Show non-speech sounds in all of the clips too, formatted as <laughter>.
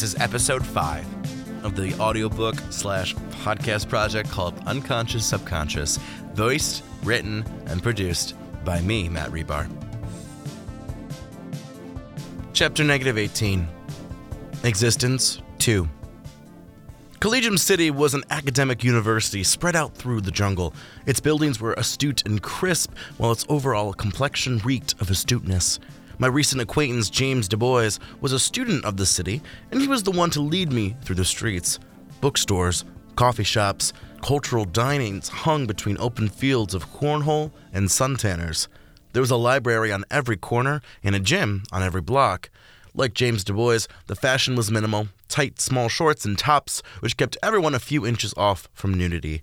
This is episode five of the audiobook slash podcast project called Unconscious Subconscious, voiced, written, and produced by me, Matt Rebar. Chapter negative 18 Existence 2 Collegium City was an academic university spread out through the jungle. Its buildings were astute and crisp, while its overall complexion reeked of astuteness. My recent acquaintance, James Du Bois, was a student of the city, and he was the one to lead me through the streets. Bookstores, coffee shops, cultural dinings hung between open fields of cornhole and suntanners. There was a library on every corner and a gym on every block. Like James Du Bois, the fashion was minimal tight, small shorts and tops, which kept everyone a few inches off from nudity.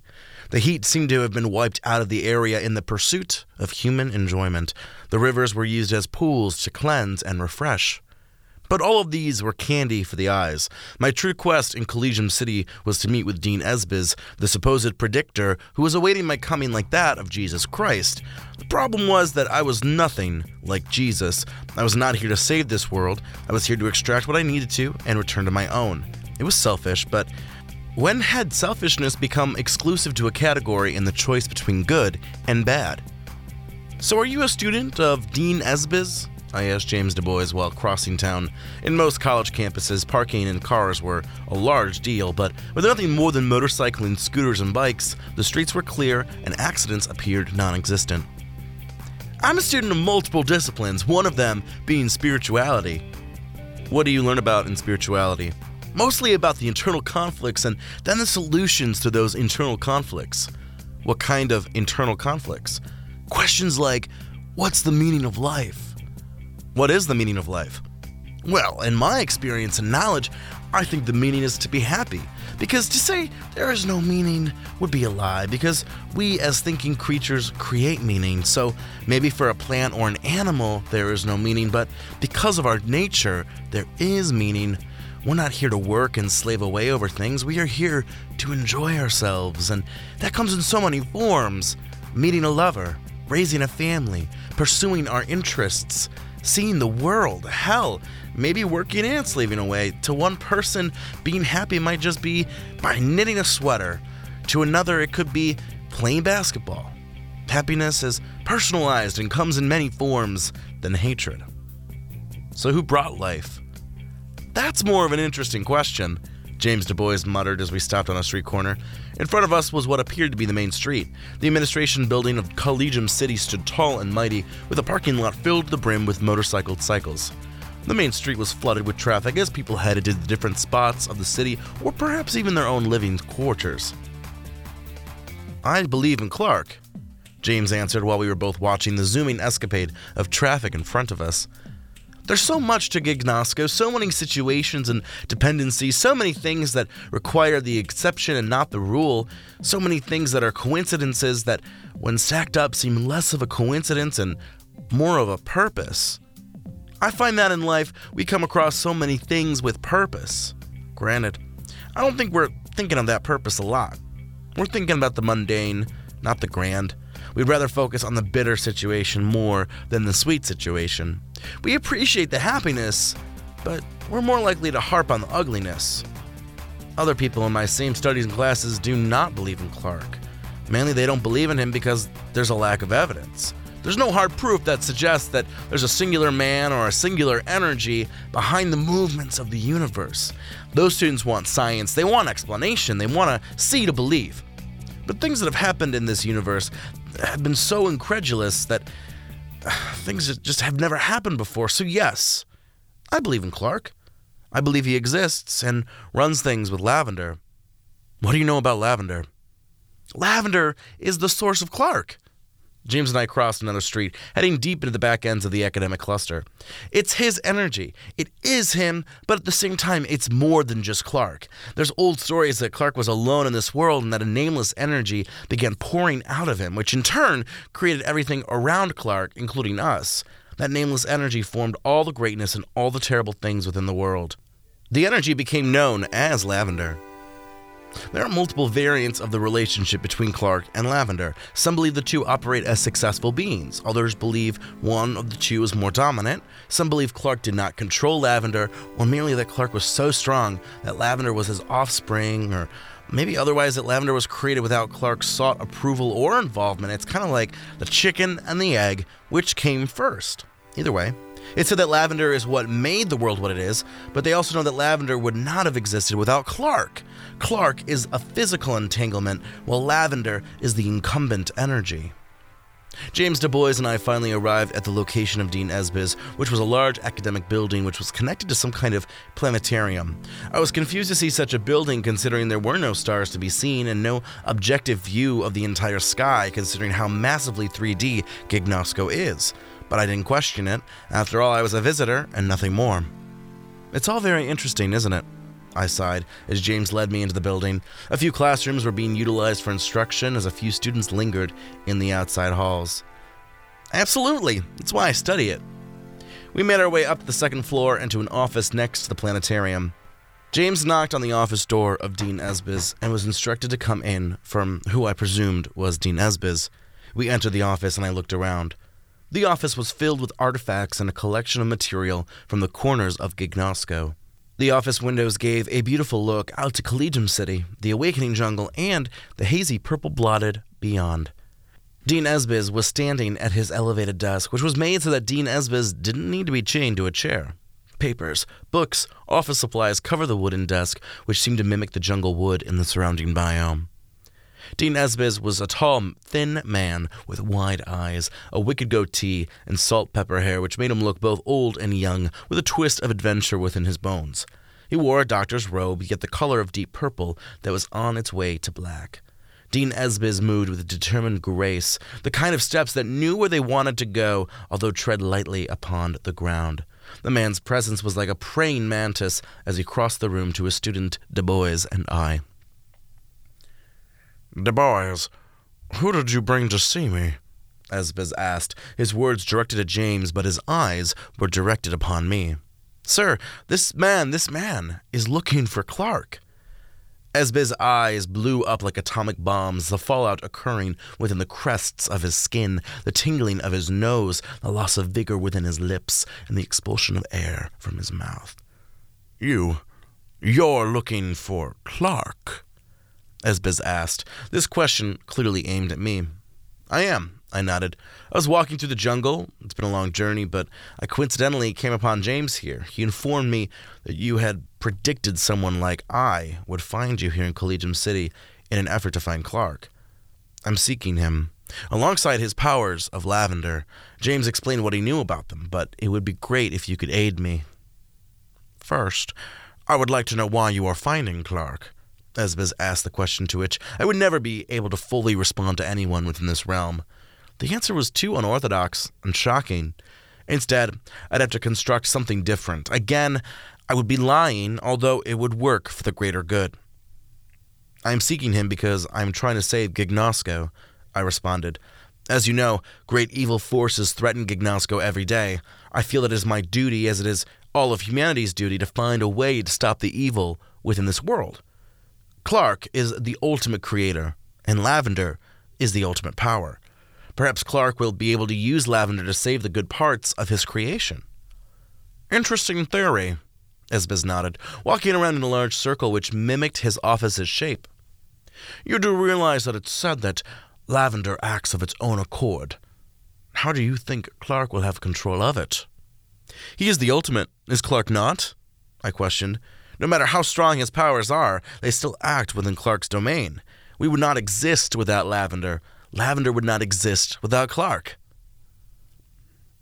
The heat seemed to have been wiped out of the area in the pursuit of human enjoyment. The rivers were used as pools to cleanse and refresh. But all of these were candy for the eyes. My true quest in Collegium City was to meet with Dean Esbiz, the supposed predictor who was awaiting my coming like that of Jesus Christ. The problem was that I was nothing like Jesus. I was not here to save this world. I was here to extract what I needed to and return to my own. It was selfish, but when had selfishness become exclusive to a category in the choice between good and bad? So, are you a student of Dean Esbis? I asked James Du Bois while crossing town. In most college campuses, parking and cars were a large deal, but with nothing more than motorcycling, scooters, and bikes, the streets were clear and accidents appeared non existent. I'm a student of multiple disciplines, one of them being spirituality. What do you learn about in spirituality? Mostly about the internal conflicts and then the solutions to those internal conflicts. What kind of internal conflicts? Questions like, what's the meaning of life? What is the meaning of life? Well, in my experience and knowledge, I think the meaning is to be happy. Because to say there is no meaning would be a lie, because we as thinking creatures create meaning. So maybe for a plant or an animal there is no meaning, but because of our nature, there is meaning. We're not here to work and slave away over things. We are here to enjoy ourselves. And that comes in so many forms meeting a lover, raising a family, pursuing our interests seeing the world. Hell, maybe working and slaving away. To one person, being happy might just be by knitting a sweater. To another, it could be playing basketball. Happiness is personalized and comes in many forms than hatred. So, who brought life? That's more of an interesting question. James Du Bois muttered as we stopped on a street corner. In front of us was what appeared to be the main street. The administration building of Collegium City stood tall and mighty, with a parking lot filled to the brim with motorcycled cycles. The main street was flooded with traffic as people headed to the different spots of the city, or perhaps even their own living quarters. I believe in Clark, James answered while we were both watching the zooming escapade of traffic in front of us. There's so much to Gignosco, so many situations and dependencies, so many things that require the exception and not the rule, so many things that are coincidences that, when stacked up, seem less of a coincidence and more of a purpose. I find that in life we come across so many things with purpose. Granted, I don't think we're thinking of that purpose a lot. We're thinking about the mundane, not the grand. We'd rather focus on the bitter situation more than the sweet situation. We appreciate the happiness, but we're more likely to harp on the ugliness. Other people in my same studies and classes do not believe in Clark. Mainly, they don't believe in him because there's a lack of evidence. There's no hard proof that suggests that there's a singular man or a singular energy behind the movements of the universe. Those students want science, they want explanation, they want to see to believe. But things that have happened in this universe have been so incredulous that <sighs> things that just have never happened before. So, yes, I believe in Clark. I believe he exists and runs things with Lavender. What do you know about Lavender? Lavender is the source of Clark. James and I crossed another street, heading deep into the back ends of the academic cluster. It's his energy. It is him, but at the same time, it's more than just Clark. There's old stories that Clark was alone in this world and that a nameless energy began pouring out of him, which in turn created everything around Clark, including us. That nameless energy formed all the greatness and all the terrible things within the world. The energy became known as Lavender. There are multiple variants of the relationship between Clark and Lavender. Some believe the two operate as successful beings. Others believe one of the two is more dominant. Some believe Clark did not control Lavender, or merely that Clark was so strong that Lavender was his offspring, or maybe otherwise that Lavender was created without Clark's sought approval or involvement. It's kind of like the chicken and the egg, which came first. Either way, it said that lavender is what made the world what it is, but they also know that lavender would not have existed without Clark. Clark is a physical entanglement, while lavender is the incumbent energy. James Du Bois and I finally arrived at the location of Dean Esbis, which was a large academic building which was connected to some kind of planetarium. I was confused to see such a building considering there were no stars to be seen and no objective view of the entire sky considering how massively 3D Gignosco is but I didn't question it. After all, I was a visitor and nothing more. It's all very interesting, isn't it? I sighed as James led me into the building. A few classrooms were being utilized for instruction as a few students lingered in the outside halls. Absolutely, that's why I study it. We made our way up the second floor into an office next to the planetarium. James knocked on the office door of Dean Esbis and was instructed to come in from who I presumed was Dean Esbis. We entered the office and I looked around. The office was filled with artifacts and a collection of material from the corners of Gignosco. The office windows gave a beautiful look out to Collegium City, the awakening jungle, and the hazy purple blotted beyond. Dean Esbis was standing at his elevated desk, which was made so that Dean Esbis didn't need to be chained to a chair. Papers, books, office supplies cover the wooden desk, which seemed to mimic the jungle wood in the surrounding biome. Dean Esbis was a tall, thin man with wide eyes, a wicked goatee, and salt pepper hair, which made him look both old and young, with a twist of adventure within his bones. He wore a doctor's robe, yet the color of deep purple that was on its way to black. Dean Esbis moved with determined grace, the kind of steps that knew where they wanted to go, although tread lightly upon the ground. The man's presence was like a praying mantis as he crossed the room to his student Du Bois and I. Du Bois, who did you bring to see me? Esbis asked, his words directed at James, but his eyes were directed upon me. Sir, this man, this man, is looking for Clark. Esbis' eyes blew up like atomic bombs, the fallout occurring within the crests of his skin, the tingling of his nose, the loss of vigor within his lips, and the expulsion of air from his mouth. You, you're looking for Clark? Esbis asked, this question clearly aimed at me. I am, I nodded. I was walking through the jungle. It's been a long journey, but I coincidentally came upon James here. He informed me that you had predicted someone like I would find you here in Collegium City in an effort to find Clark. I'm seeking him. Alongside his powers of lavender, James explained what he knew about them, but it would be great if you could aid me. First, I would like to know why you are finding Clark. Esbis asked the question to which I would never be able to fully respond to anyone within this realm. The answer was too unorthodox and shocking. Instead, I'd have to construct something different. Again, I would be lying, although it would work for the greater good. I am seeking him because I am trying to save Gignosco, I responded. As you know, great evil forces threaten Gignosco every day. I feel it is my duty, as it is all of humanity's duty, to find a way to stop the evil within this world. Clark is the ultimate creator, and Lavender is the ultimate power. Perhaps Clark will be able to use Lavender to save the good parts of his creation. Interesting theory, Esbis nodded, walking around in a large circle which mimicked his office's shape. You do realize that it's said that Lavender acts of its own accord. How do you think Clark will have control of it? He is the ultimate, is Clark not? I questioned. No matter how strong his powers are, they still act within Clark's domain. We would not exist without Lavender. Lavender would not exist without Clark.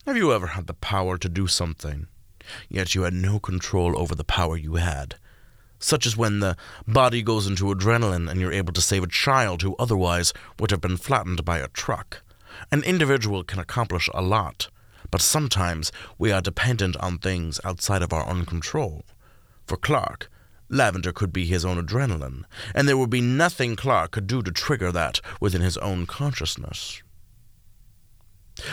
Have you ever had the power to do something, yet you had no control over the power you had? Such as when the body goes into adrenaline and you're able to save a child who otherwise would have been flattened by a truck. An individual can accomplish a lot, but sometimes we are dependent on things outside of our own control. For Clark, lavender could be his own adrenaline, and there would be nothing Clark could do to trigger that within his own consciousness.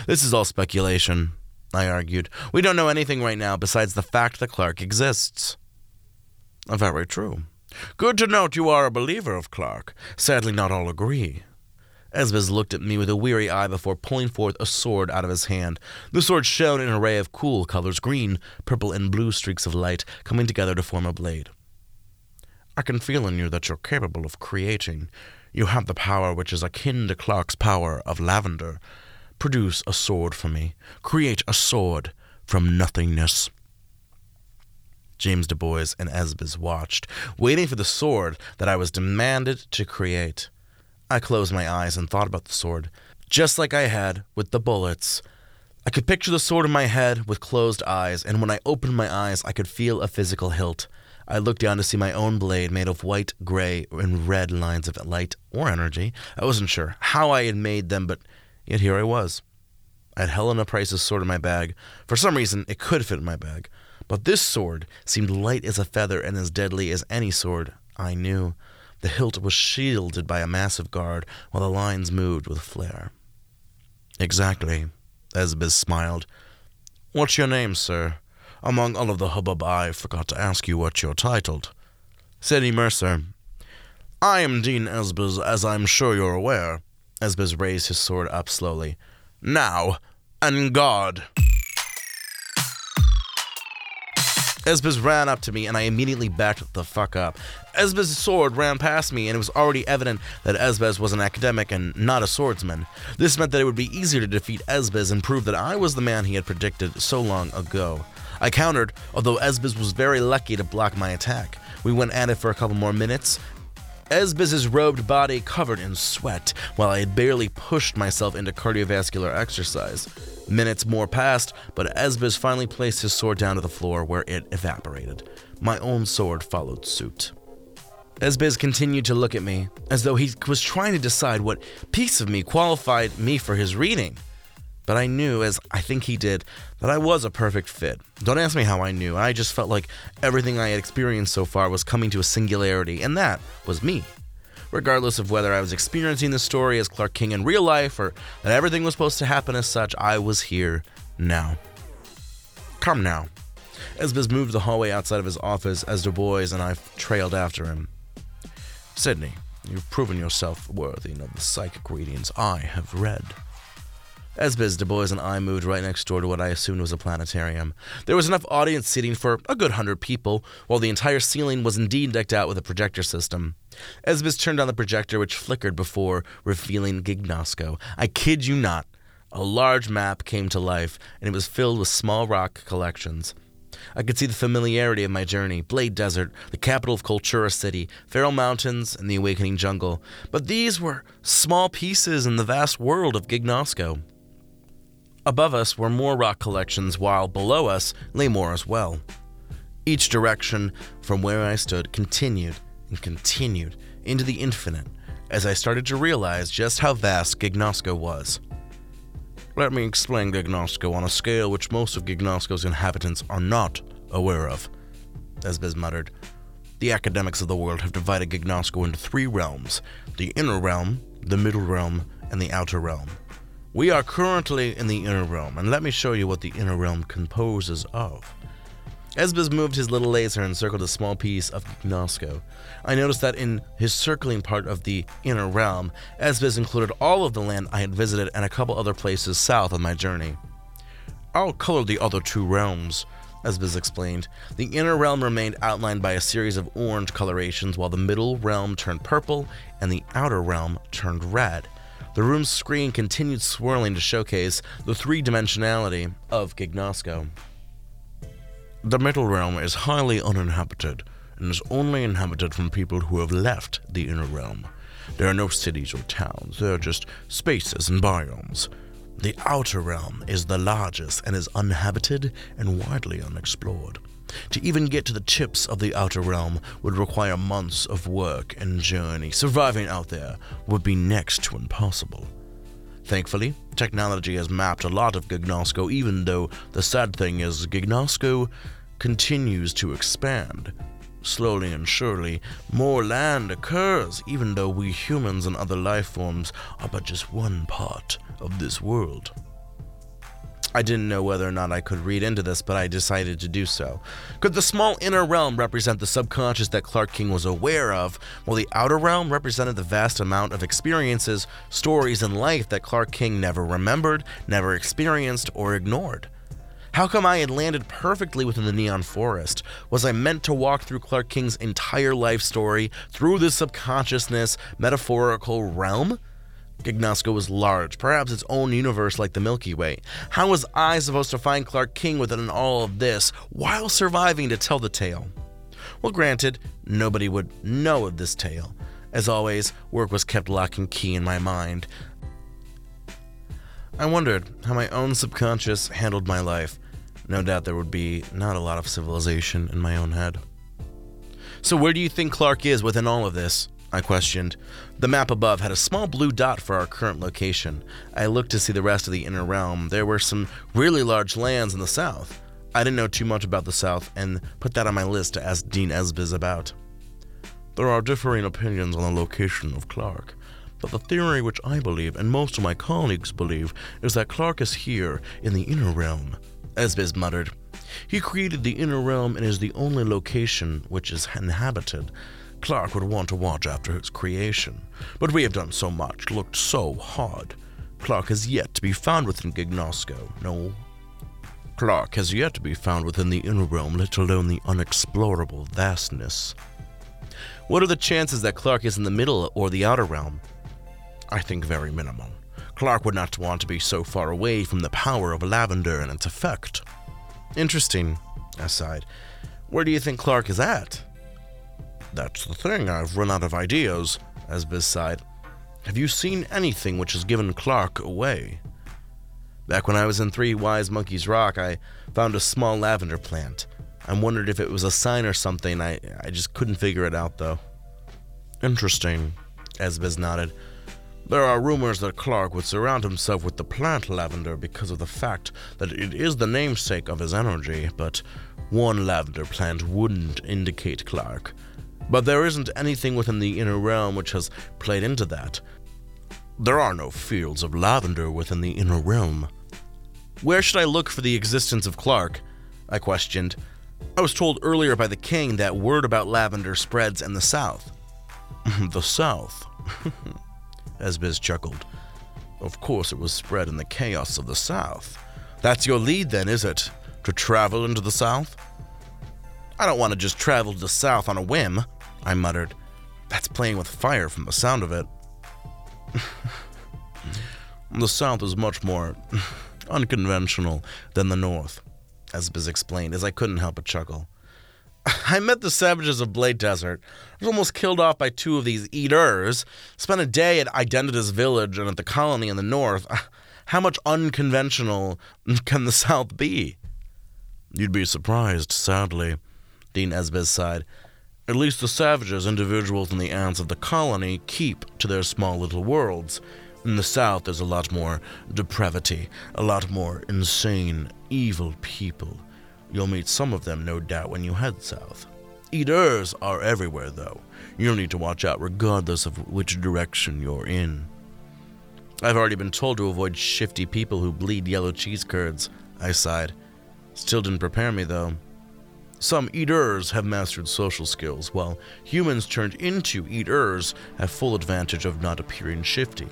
This is all speculation, I argued. We don't know anything right now besides the fact that Clark exists. Very true. Good to note you are a believer of Clark. Sadly, not all agree. Esbis looked at me with a weary eye before pulling forth a sword out of his hand. The sword shone in an array of cool colors green, purple, and blue streaks of light coming together to form a blade. I can feel in you that you're capable of creating. You have the power which is akin to Clark's power of lavender. Produce a sword for me. Create a sword from nothingness. James Du Bois and Esbis watched, waiting for the sword that I was demanded to create. I closed my eyes and thought about the sword, just like I had with the bullets. I could picture the sword in my head with closed eyes, and when I opened my eyes, I could feel a physical hilt. I looked down to see my own blade made of white, gray, and red lines of light or energy. I wasn't sure how I had made them, but yet here I was. I had Helena Price's sword in my bag. For some reason, it could fit in my bag. But this sword seemed light as a feather and as deadly as any sword I knew. The hilt was shielded by a massive guard, while the lines moved with flair. Exactly, Esbis smiled. What's your name, sir? Among all of the hubbub, I forgot to ask you what you're titled. Sidney Mercer. I am Dean Esbis, as I'm sure you're aware. Esbis raised his sword up slowly. Now, en garde. Esbis ran up to me and I immediately backed the fuck up. Esbis' sword ran past me and it was already evident that Esbis was an academic and not a swordsman. This meant that it would be easier to defeat Esbis and prove that I was the man he had predicted so long ago. I countered, although Esbis was very lucky to block my attack. We went at it for a couple more minutes. Esbis's robed body covered in sweat, while I had barely pushed myself into cardiovascular exercise. Minutes more passed, but Esbis finally placed his sword down to the floor where it evaporated. My own sword followed suit. Esbis continued to look at me, as though he was trying to decide what piece of me qualified me for his reading. But I knew, as I think he did, that I was a perfect fit. Don't ask me how I knew, I just felt like everything I had experienced so far was coming to a singularity, and that was me regardless of whether I was experiencing the story as Clark King in real life or that everything was supposed to happen as such, I was here now. Come now. Esbis moved the hallway outside of his office as Du Bois and I trailed after him. Sidney, you've proven yourself worthy of the psychic readings I have read. Esbis, Du Bois, and I moved right next door to what I assumed was a planetarium. There was enough audience seating for a good hundred people, while the entire ceiling was indeed decked out with a projector system. Esbis turned on the projector, which flickered before revealing Gignosco. I kid you not. A large map came to life, and it was filled with small rock collections. I could see the familiarity of my journey Blade Desert, the capital of Cultura City, Feral Mountains, and the Awakening Jungle. But these were small pieces in the vast world of Gignosco. Above us were more rock collections, while below us lay more as well. Each direction from where I stood continued and continued into the infinite as I started to realize just how vast Gignosco was. Let me explain Gignosco on a scale which most of Gignosco's inhabitants are not aware of. Esbis muttered. The academics of the world have divided Gignosco into three realms the inner realm, the middle realm, and the outer realm. We are currently in the inner realm, and let me show you what the inner realm composes of. Esbis moved his little laser and circled a small piece of Gignosco. I noticed that in his circling part of the inner realm, Esbis included all of the land I had visited and a couple other places south of my journey. I'll color the other two realms, Esbis explained. The inner realm remained outlined by a series of orange colorations, while the middle realm turned purple and the outer realm turned red. The room's screen continued swirling to showcase the three dimensionality of Gignosco. The Middle Realm is highly uninhabited and is only inhabited from people who have left the Inner Realm. There are no cities or towns, there are just spaces and biomes. The Outer Realm is the largest and is uninhabited and widely unexplored. To even get to the tips of the outer realm would require months of work and journey. Surviving out there would be next to impossible. Thankfully, technology has mapped a lot of Gignosco, even though the sad thing is Gignosco continues to expand. Slowly and surely, more land occurs, even though we humans and other life forms are but just one part of this world. I didn't know whether or not I could read into this, but I decided to do so. Could the small inner realm represent the subconscious that Clark King was aware of, while the outer realm represented the vast amount of experiences, stories, and life that Clark King never remembered, never experienced, or ignored? How come I had landed perfectly within the Neon Forest? Was I meant to walk through Clark King's entire life story through this subconsciousness, metaphorical realm? Gignosco was large, perhaps its own universe like the Milky Way. How was I supposed to find Clark King within all of this while surviving to tell the tale? Well, granted, nobody would know of this tale. As always, work was kept lock and key in my mind. I wondered how my own subconscious handled my life. No doubt there would be not a lot of civilization in my own head. So, where do you think Clark is within all of this? I questioned. The map above had a small blue dot for our current location. I looked to see the rest of the inner realm. There were some really large lands in the south. I didn't know too much about the south and put that on my list to ask Dean Esbiz about. There are differing opinions on the location of Clark, but the theory which I believe and most of my colleagues believe is that Clark is here in the inner realm, Esbiz muttered. He created the inner realm and is the only location which is inhabited. Clark would want to watch after his creation. But we have done so much, looked so hard. Clark has yet to be found within Gignosco. No. Clark has yet to be found within the inner realm, let alone the unexplorable vastness. What are the chances that Clark is in the middle or the outer realm? I think very minimal. Clark would not want to be so far away from the power of lavender and its effect. Interesting, aside. Where do you think Clark is at? That's the thing, I've run out of ideas, Esbiz sighed. Have you seen anything which has given Clark away? Back when I was in Three Wise Monkeys Rock, I found a small lavender plant. I wondered if it was a sign or something. I, I just couldn't figure it out, though. Interesting, Esbiz nodded. There are rumors that Clark would surround himself with the plant lavender because of the fact that it is the namesake of his energy, but one lavender plant wouldn't indicate Clark. But there isn't anything within the inner realm which has played into that. There are no fields of lavender within the inner realm. Where should I look for the existence of Clark? I questioned. I was told earlier by the king that word about lavender spreads in the south. <laughs> the south? <laughs> Esbiz chuckled. Of course, it was spread in the chaos of the south. That's your lead, then, is it? To travel into the south? I don't want to just travel to the south on a whim, I muttered. That's playing with fire from the sound of it. <laughs> the south is much more <laughs> unconventional than the north, Esbiz explained, as I couldn't help but chuckle. <laughs> I met the savages of Blade Desert. I was almost killed off by two of these eaters. Spent a day at Identitas Village and at the colony in the north. <sighs> How much unconventional can the South be? You'd be surprised, sadly. Dean Esbiz sighed. At least the savages, individuals and the ants of the colony, keep to their small little worlds. In the south, there's a lot more depravity, a lot more insane, evil people. You'll meet some of them, no doubt, when you head south. Eaters are everywhere, though. You'll need to watch out regardless of which direction you're in. I've already been told to avoid shifty people who bleed yellow cheese curds, I sighed. Still didn't prepare me, though. Some eaters have mastered social skills, while humans turned into eaters have full advantage of not appearing shifty.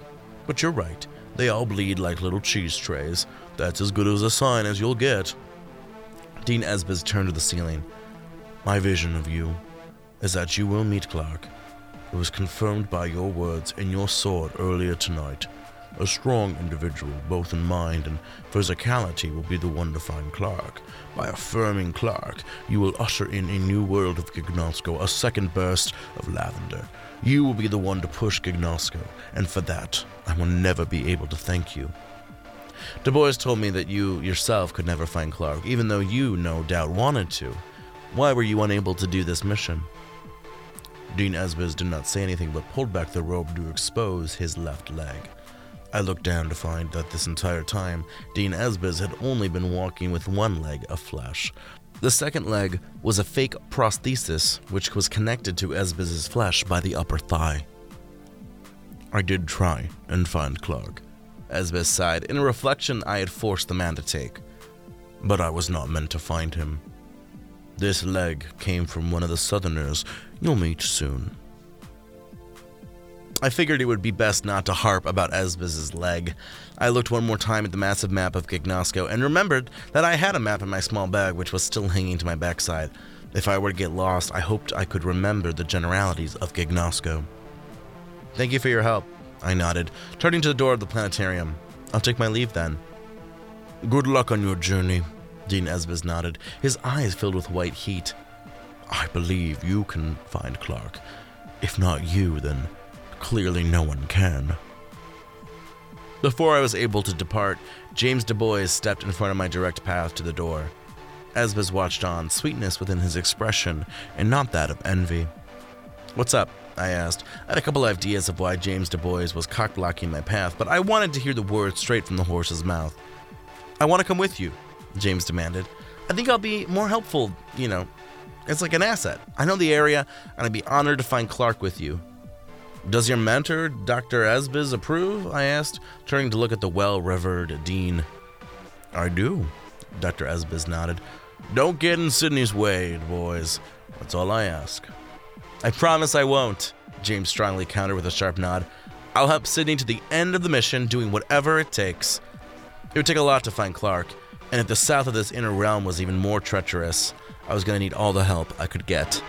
But you're right, they all bleed like little cheese trays. That's as good as a sign as you'll get. Dean Esbiz turned to the ceiling. My vision of you is that you will meet Clark. It was confirmed by your words and your sword earlier tonight. A strong individual, both in mind and physicality, will be the one to find Clark. By affirming Clark, you will usher in a new world of Gignosco, a second burst of lavender. You will be the one to push Gignosco, and for that, I will never be able to thank you. Du Bois told me that you yourself could never find Clark, even though you, no doubt, wanted to. Why were you unable to do this mission? Dean Esbiz did not say anything but pulled back the robe to expose his left leg. I looked down to find that this entire time, Dean Esbiz had only been walking with one leg of flesh. The second leg was a fake prosthesis which was connected to Esbiz's flesh by the upper thigh. I did try and find Clark. Esbiz sighed, in a reflection I had forced the man to take. But I was not meant to find him. This leg came from one of the southerners you'll meet soon. I figured it would be best not to harp about Esbis's leg. I looked one more time at the massive map of Gignosco and remembered that I had a map in my small bag which was still hanging to my backside. If I were to get lost, I hoped I could remember the generalities of Gignosco. Thank you for your help, I nodded, turning to the door of the planetarium. I'll take my leave then. Good luck on your journey, Dean Esbis nodded, his eyes filled with white heat. I believe you can find Clark. If not you, then clearly no one can. Before I was able to depart, James Du Bois stepped in front of my direct path to the door. Esbis watched on, sweetness within his expression, and not that of envy. What's up? I asked. I had a couple ideas of why James Du Bois was cock blocking my path, but I wanted to hear the words straight from the horse's mouth. I want to come with you, James demanded. I think I'll be more helpful, you know. It's like an asset. I know the area, and I'd be honored to find Clark with you. Does your mentor, Dr. Esbis, approve? I asked, turning to look at the well revered Dean. I do, Dr. Esbis nodded. Don't get in Sydney's way, boys. That's all I ask. I promise I won't, James strongly countered with a sharp nod. I'll help Sydney to the end of the mission, doing whatever it takes. It would take a lot to find Clark, and if the south of this inner realm was even more treacherous, I was going to need all the help I could get.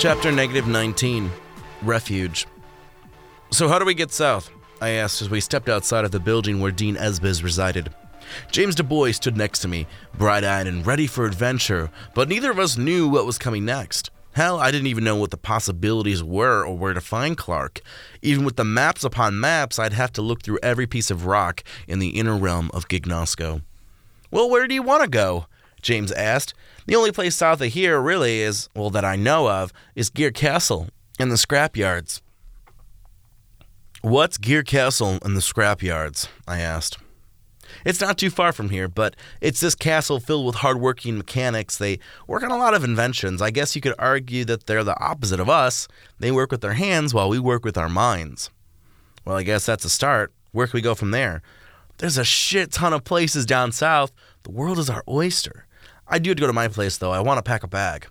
Chapter negative 19 Refuge. So, how do we get south? I asked as we stepped outside of the building where Dean Esbis resided. James Du Bois stood next to me, bright eyed and ready for adventure, but neither of us knew what was coming next. Hell, I didn't even know what the possibilities were or where to find Clark. Even with the maps upon maps, I'd have to look through every piece of rock in the inner realm of Gignosco. Well, where do you want to go? James asked. The only place south of here, really, is, well, that I know of, is Gear Castle and the scrapyards. What's Gear Castle and the scrapyards? I asked. It's not too far from here, but it's this castle filled with hardworking mechanics. They work on a lot of inventions. I guess you could argue that they're the opposite of us. They work with their hands while we work with our minds. Well, I guess that's a start. Where can we go from there? There's a shit ton of places down south. The world is our oyster. I do to go to my place, though. I want to pack a bag.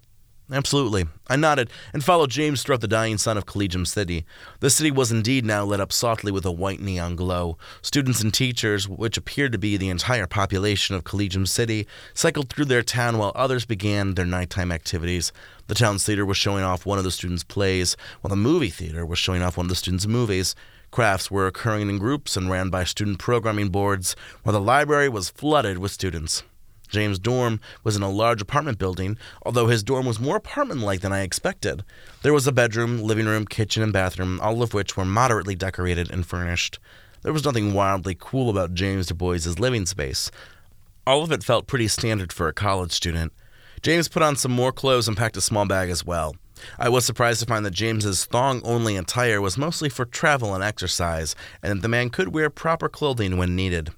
Absolutely. I nodded and followed James throughout the dying sun of Collegium City. The city was indeed now lit up softly with a white neon glow. Students and teachers, which appeared to be the entire population of Collegium City, cycled through their town while others began their nighttime activities. The town's theater was showing off one of the students' plays, while the movie theater was showing off one of the students' movies. Crafts were occurring in groups and ran by student programming boards, while the library was flooded with students. James' dorm was in a large apartment building, although his dorm was more apartment like than I expected. There was a bedroom, living room, kitchen, and bathroom, all of which were moderately decorated and furnished. There was nothing wildly cool about James Du Bois's living space. All of it felt pretty standard for a college student. James put on some more clothes and packed a small bag as well. I was surprised to find that James's thong only attire was mostly for travel and exercise, and that the man could wear proper clothing when needed.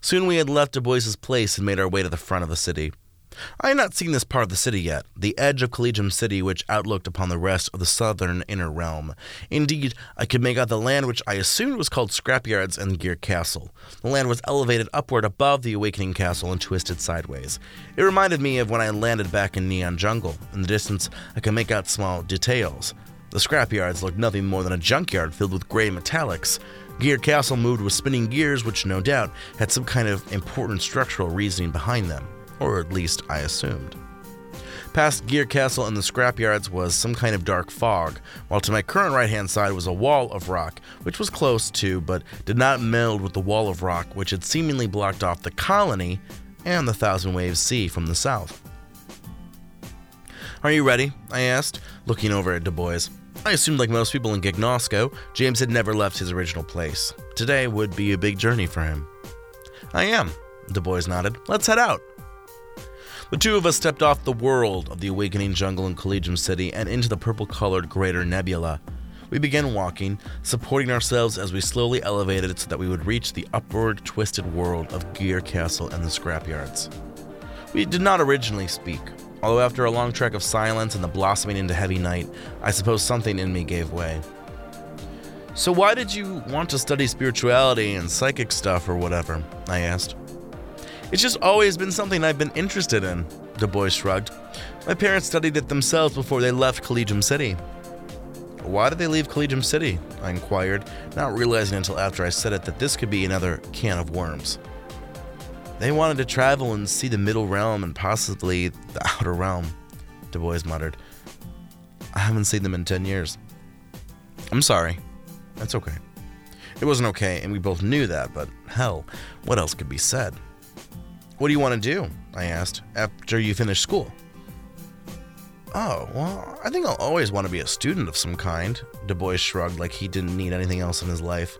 Soon we had left Du Bois's place and made our way to the front of the city. I had not seen this part of the city yet, the edge of Collegium City which outlooked upon the rest of the southern inner realm. Indeed, I could make out the land which I assumed was called Scrapyards and Gear Castle. The land was elevated upward above the Awakening Castle and twisted sideways. It reminded me of when I landed back in Neon Jungle. In the distance, I could make out small details. The scrapyards looked nothing more than a junkyard filled with gray metallics. Gear Castle moved with spinning gears, which no doubt had some kind of important structural reasoning behind them, or at least I assumed. Past Gear Castle and the scrapyards was some kind of dark fog, while to my current right hand side was a wall of rock, which was close to, but did not meld with the wall of rock which had seemingly blocked off the colony and the Thousand Waves Sea from the south. Are you ready? I asked, looking over at Du Bois. I assumed, like most people in Gignosco, James had never left his original place. Today would be a big journey for him. I am, Du Bois nodded. Let's head out. The two of us stepped off the world of the awakening jungle in Collegium City and into the purple colored greater nebula. We began walking, supporting ourselves as we slowly elevated so that we would reach the upward, twisted world of Gear Castle and the scrapyards. We did not originally speak, although after a long trek of silence and the blossoming into heavy night, I suppose something in me gave way. So, why did you want to study spirituality and psychic stuff or whatever? I asked. It's just always been something I've been interested in, Du Bois shrugged. My parents studied it themselves before they left Collegium City. Why did they leave Collegium City? I inquired, not realizing until after I said it that this could be another can of worms. They wanted to travel and see the middle realm and possibly the outer realm, Du Bois muttered. I haven't seen them in 10 years. I'm sorry. That's okay. It wasn't okay, and we both knew that, but hell, what else could be said? What do you want to do? I asked, after you finish school. Oh, well, I think I'll always want to be a student of some kind. Du Bois shrugged like he didn't need anything else in his life.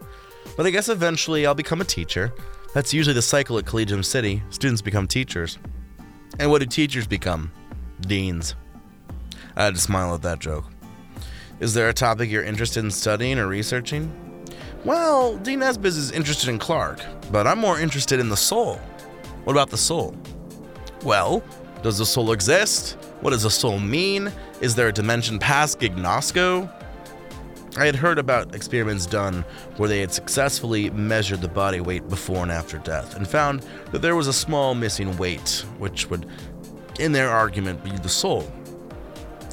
But I guess eventually I'll become a teacher. That's usually the cycle at Collegium City. Students become teachers. And what do teachers become? Deans. I had to smile at that joke. Is there a topic you're interested in studying or researching? Well, Dean Esbis is interested in Clark, but I'm more interested in the soul. What about the soul? Well, does the soul exist? What does the soul mean? Is there a dimension past Gignosco? I had heard about experiments done where they had successfully measured the body weight before and after death and found that there was a small missing weight, which would, in their argument, be the soul.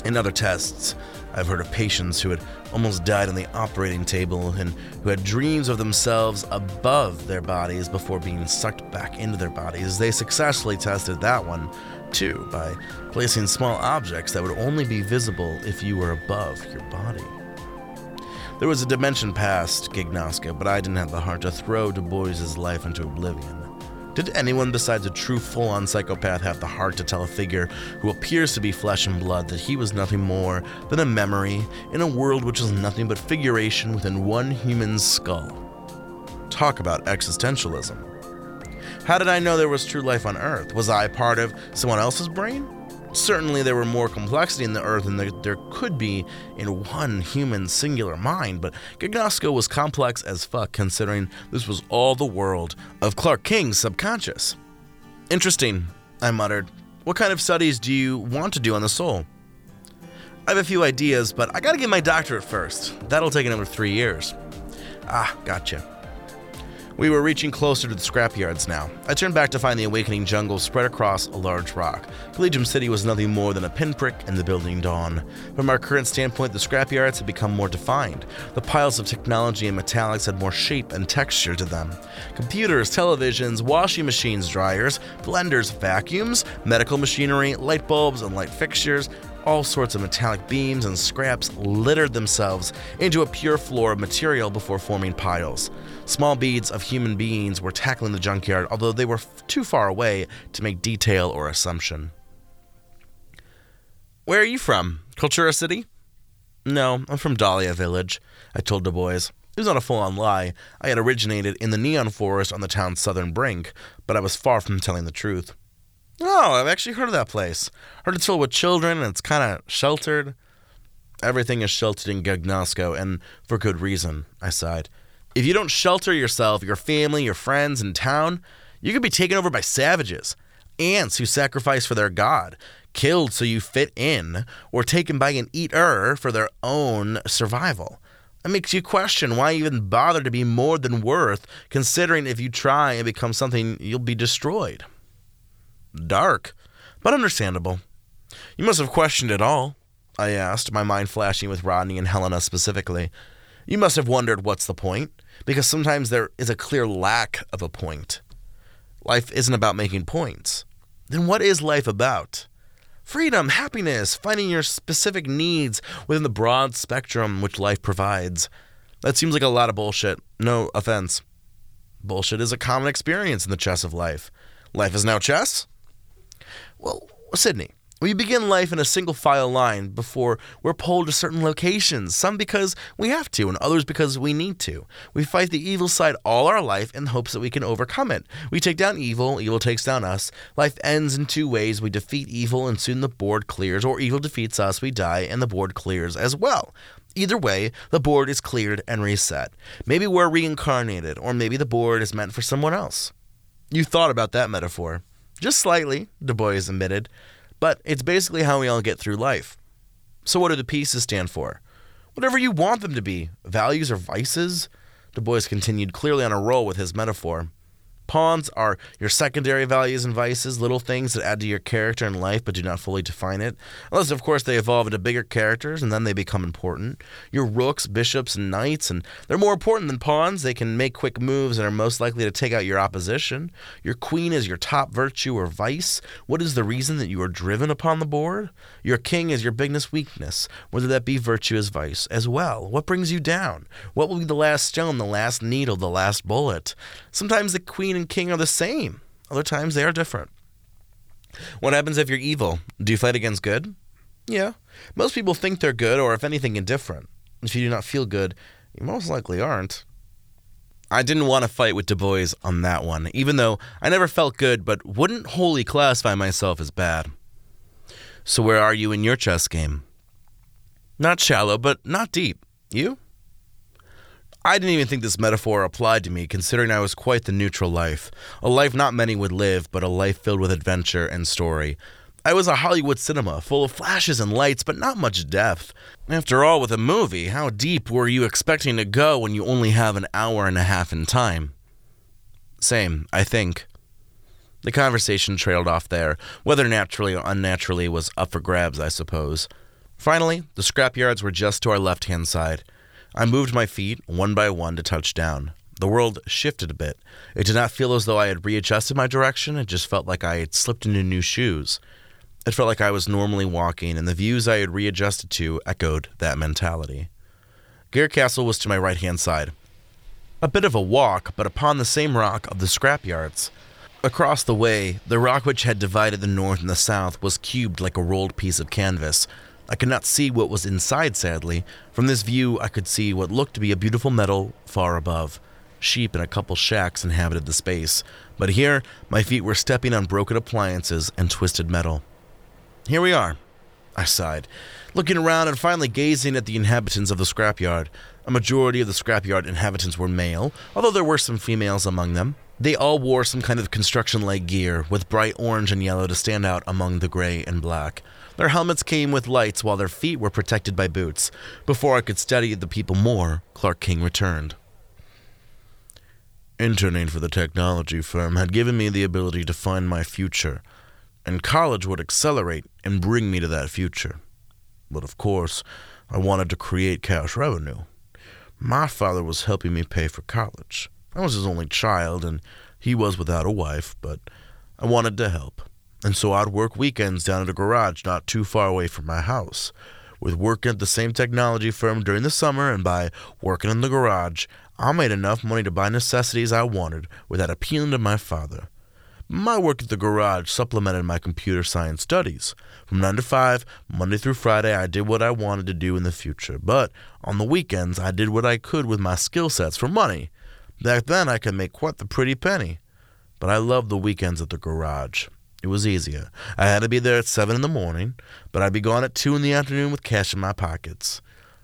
In other tests, I've heard of patients who had almost died on the operating table and who had dreams of themselves above their bodies before being sucked back into their bodies. They successfully tested that one, too, by placing small objects that would only be visible if you were above your body. There was a dimension past Gignosco, but I didn't have the heart to throw Du Bois's life into oblivion. Did anyone besides a true full on psychopath have the heart to tell a figure who appears to be flesh and blood that he was nothing more than a memory in a world which is nothing but figuration within one human's skull? Talk about existentialism. How did I know there was true life on Earth? Was I part of someone else's brain? Certainly, there were more complexity in the Earth than there, could be in one human singular mind, but Gignosco was complex as fuck considering this was all the world of Clark King's subconscious. Interesting, I muttered. What kind of studies do you want to do on the soul? I have a few ideas, but I gotta get my doctorate first. That'll take another three years. Ah, gotcha. We were reaching closer to the scrapyards now. I turned back to find the awakening jungle spread across a large rock. Collegium City was nothing more than a pinprick in the building dawn. From our current standpoint, the scrapyards had become more defined. The piles of technology and metallics had more shape and texture to them. Computers, televisions, washing machines, dryers, blenders, vacuums, medical machinery, light bulbs, and light fixtures all sorts of metallic beams and scraps littered themselves into a pure floor of material before forming piles. Small beads of human beings were tackling the junkyard, although they were f- too far away to make detail or assumption. Where are you from? Cultura City? No, I'm from Dahlia Village, I told Du Bois. It was not a full on lie. I had originated in the neon forest on the town's southern brink, but I was far from telling the truth. Oh, I've actually heard of that place. Heard it's filled with children and it's kind of sheltered. Everything is sheltered in Gignosco, and for good reason, I sighed. If you don't shelter yourself, your family, your friends, and town, you could be taken over by savages, ants who sacrifice for their god, killed so you fit in, or taken by an eater for their own survival. It makes you question why even bother to be more than worth, considering if you try and become something, you'll be destroyed. Dark, but understandable. You must have questioned it all, I asked, my mind flashing with Rodney and Helena specifically. You must have wondered what's the point, because sometimes there is a clear lack of a point. Life isn't about making points. Then what is life about? Freedom, happiness, finding your specific needs within the broad spectrum which life provides. That seems like a lot of bullshit. No offense. Bullshit is a common experience in the chess of life. Life is now chess? Well, Sydney, we begin life in a single file line before we're pulled to certain locations, some because we have to, and others because we need to. We fight the evil side all our life in hopes that we can overcome it. We take down evil, evil takes down us. Life ends in two ways we defeat evil, and soon the board clears, or evil defeats us, we die, and the board clears as well. Either way, the board is cleared and reset. Maybe we're reincarnated, or maybe the board is meant for someone else. You thought about that metaphor. Just slightly, Du Bois admitted, but it's basically how we all get through life. So, what do the pieces stand for? Whatever you want them to be values or vices? Du Bois continued, clearly on a roll with his metaphor. Pawns are your secondary values and vices, little things that add to your character and life but do not fully define it. Unless, of course, they evolve into bigger characters and then they become important. Your rooks, bishops, and knights, and they're more important than pawns. They can make quick moves and are most likely to take out your opposition. Your queen is your top virtue or vice. What is the reason that you are driven upon the board? Your king is your biggest weakness, whether that be virtue as vice as well. What brings you down? What will be the last stone, the last needle, the last bullet? Sometimes the queen queen king are the same. Other times they are different. What happens if you're evil? Do you fight against good? Yeah. Most people think they're good, or if anything, indifferent. If you do not feel good, you most likely aren't. I didn't want to fight with Du Bois on that one, even though I never felt good, but wouldn't wholly classify myself as bad. So, where are you in your chess game? Not shallow, but not deep. You? I didn't even think this metaphor applied to me, considering I was quite the neutral life. A life not many would live, but a life filled with adventure and story. I was a Hollywood cinema, full of flashes and lights, but not much depth. After all, with a movie, how deep were you expecting to go when you only have an hour and a half in time? Same, I think. The conversation trailed off there. Whether naturally or unnaturally was up for grabs, I suppose. Finally, the scrapyards were just to our left hand side. I moved my feet one by one to touch down. The world shifted a bit. It did not feel as though I had readjusted my direction, it just felt like I had slipped into new shoes. It felt like I was normally walking, and the views I had readjusted to echoed that mentality. Gear Castle was to my right hand side. A bit of a walk, but upon the same rock of the scrapyards. Across the way, the rock which had divided the north and the south was cubed like a rolled piece of canvas, I could not see what was inside, sadly. From this view, I could see what looked to be a beautiful meadow far above. Sheep and a couple shacks inhabited the space, but here my feet were stepping on broken appliances and twisted metal. Here we are, I sighed, looking around and finally gazing at the inhabitants of the scrapyard. A majority of the scrapyard inhabitants were male, although there were some females among them. They all wore some kind of construction like gear, with bright orange and yellow to stand out among the gray and black. Their helmets came with lights while their feet were protected by boots. Before I could study the people more, Clark King returned. Interning for the technology firm had given me the ability to find my future, and college would accelerate and bring me to that future. But of course, I wanted to create cash revenue. My father was helping me pay for college. I was his only child, and he was without a wife, but I wanted to help. And so I'd work weekends down at a garage not too far away from my house. With working at the same technology firm during the summer and by working in the garage, I made enough money to buy necessities I wanted without appealing to my father. My work at the garage supplemented my computer science studies. From 9 to 5, Monday through Friday, I did what I wanted to do in the future. But on the weekends, I did what I could with my skill sets for money. Back then, I could make quite the pretty penny. But I loved the weekends at the garage. It was easier. I had to be there at 7 in the morning, but I'd be gone at 2 in the afternoon with cash in my pockets.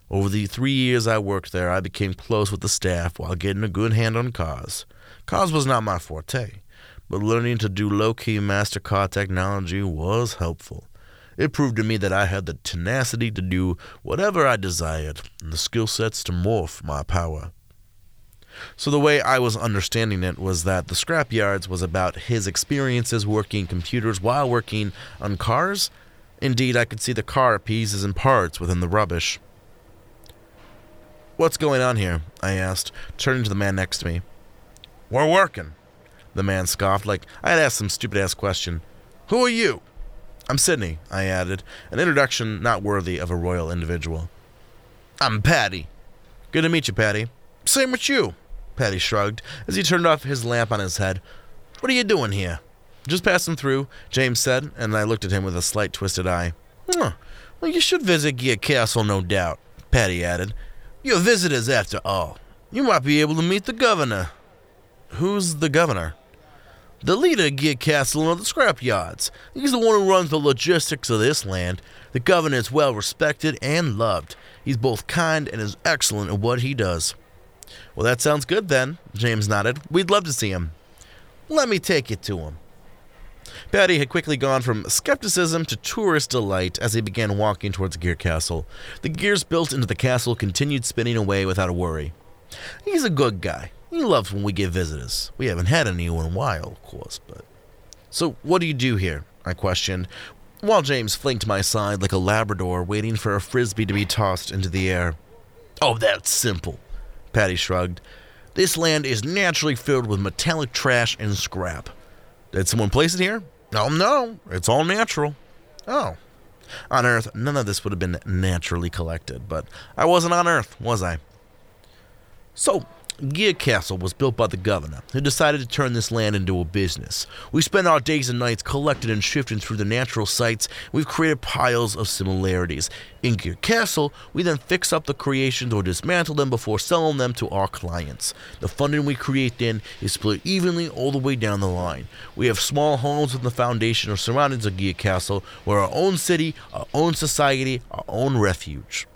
Over the three years I worked there, I became close with the staff while getting a good hand on cars. Cars was not my forte, but learning to do low key master car technology was helpful. It proved to me that I had the tenacity to do whatever I desired and the skill sets to morph my power. So the way I was understanding it was that the scrapyards was about his experiences working computers while working on cars. Indeed, I could see the car pieces and parts within the rubbish. What's going on here? I asked, turning to the man next to me. We're working. The man scoffed like I had asked some stupid ass question. Who are you? I'm Sydney, I added, an introduction not worthy of a royal individual. I'm Patty. Good to meet you, Patty. Same with you. Patty shrugged as he turned off his lamp on his head. What are you doing here? Just passing through, James said, and I looked at him with a slight twisted eye. Huh. Well, you should visit Gear Castle, no doubt, Patty added. You're visitors, after all. You might be able to meet the governor. Who's the governor? The leader of Gear Castle and the scrapyards. He's the one who runs the logistics of this land. The governor is well respected and loved. He's both kind and is excellent at what he does. Well, that sounds good then, James nodded. We'd love to see him. Let me take you to him. Patty had quickly gone from skepticism to tourist delight as he began walking towards Gear Castle. The gears built into the castle continued spinning away without a worry. He's a good guy. He loves when we get visitors. We haven't had any in a while, of course, but. So, what do you do here? I questioned, while James flanked my side like a Labrador waiting for a frisbee to be tossed into the air. Oh, that's simple. Patty shrugged. This land is naturally filled with metallic trash and scrap. Did someone place it here? Oh, no. It's all natural. Oh. On Earth, none of this would have been naturally collected, but I wasn't on Earth, was I? So, Gear Castle was built by the governor, who decided to turn this land into a business. We spend our days and nights collecting and shifting through the natural sites. We've created piles of similarities. In Gear Castle, we then fix up the creations or dismantle them before selling them to our clients. The funding we create then is split evenly all the way down the line. We have small homes in the foundation or surroundings of Gear Castle. We're our own city, our own society, our own refuge.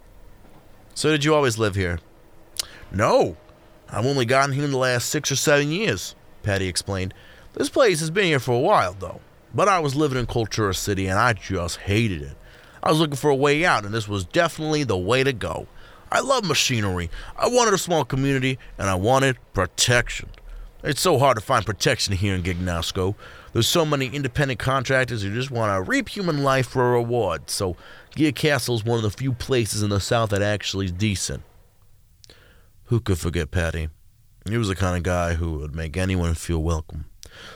So, did you always live here? No, I've only gotten here in the last six or seven years, Patty explained. This place has been here for a while, though. But I was living in Cultura City and I just hated it. I was looking for a way out, and this was definitely the way to go. I love machinery. I wanted a small community, and I wanted protection. It's so hard to find protection here in Gignosco. There's so many independent contractors who just want to reap human life for a reward, so Gear Castle is one of the few places in the South that actually is decent. Who could forget Patty? He was the kind of guy who would make anyone feel welcome.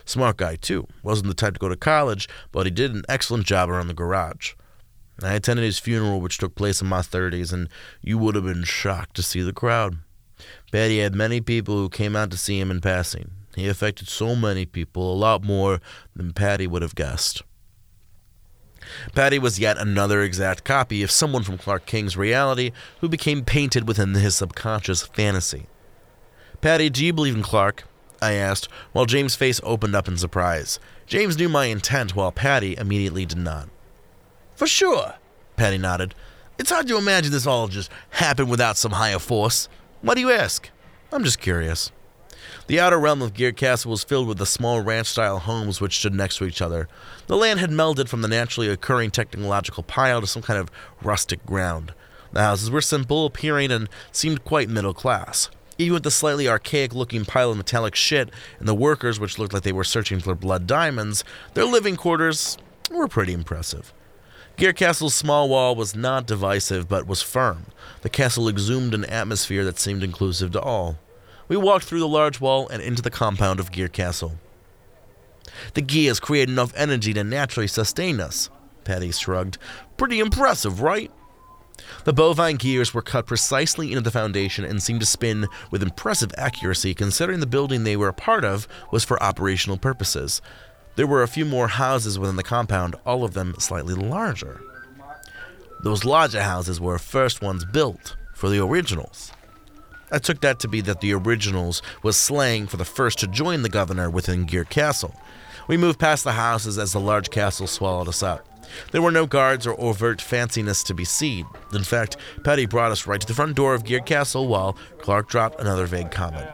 Smart guy, too. Wasn't the type to go to college, but he did an excellent job around the garage. I attended his funeral, which took place in my 30s, and you would have been shocked to see the crowd. Patty had many people who came out to see him in passing. He affected so many people, a lot more than Patty would have guessed. Patty was yet another exact copy of someone from Clark King's reality who became painted within his subconscious fantasy. Patty, do you believe in Clark? I asked, while James' face opened up in surprise. James knew my intent, while Patty immediately did not. For sure, Patty nodded. It's hard to imagine this all just happened without some higher force. Why do you ask? I'm just curious. The outer realm of Gear Castle was filled with the small ranch style homes which stood next to each other. The land had melded from the naturally occurring technological pile to some kind of rustic ground. The houses were simple appearing and seemed quite middle class. Even with the slightly archaic looking pile of metallic shit and the workers, which looked like they were searching for blood diamonds, their living quarters were pretty impressive. Gear Castle's small wall was not divisive, but was firm. The castle exhumed an atmosphere that seemed inclusive to all. We walked through the large wall and into the compound of Gear Castle. The gears create enough energy to naturally sustain us, Patty shrugged. Pretty impressive, right? The bovine gears were cut precisely into the foundation and seemed to spin with impressive accuracy considering the building they were a part of was for operational purposes. There were a few more houses within the compound, all of them slightly larger. Those larger houses were first ones built for the originals. I took that to be that the originals was slang for the first to join the governor within Gear Castle. We moved past the houses as the large castle swallowed us up. There were no guards or overt fanciness to be seen. In fact, Patty brought us right to the front door of Gear Castle while Clark dropped another vague comment.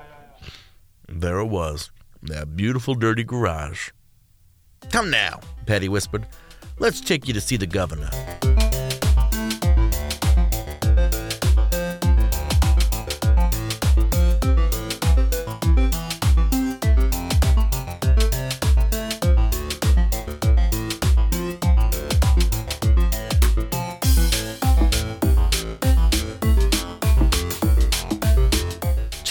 There it was, that beautiful dirty garage. Come now, Patty whispered. Let's take you to see the governor.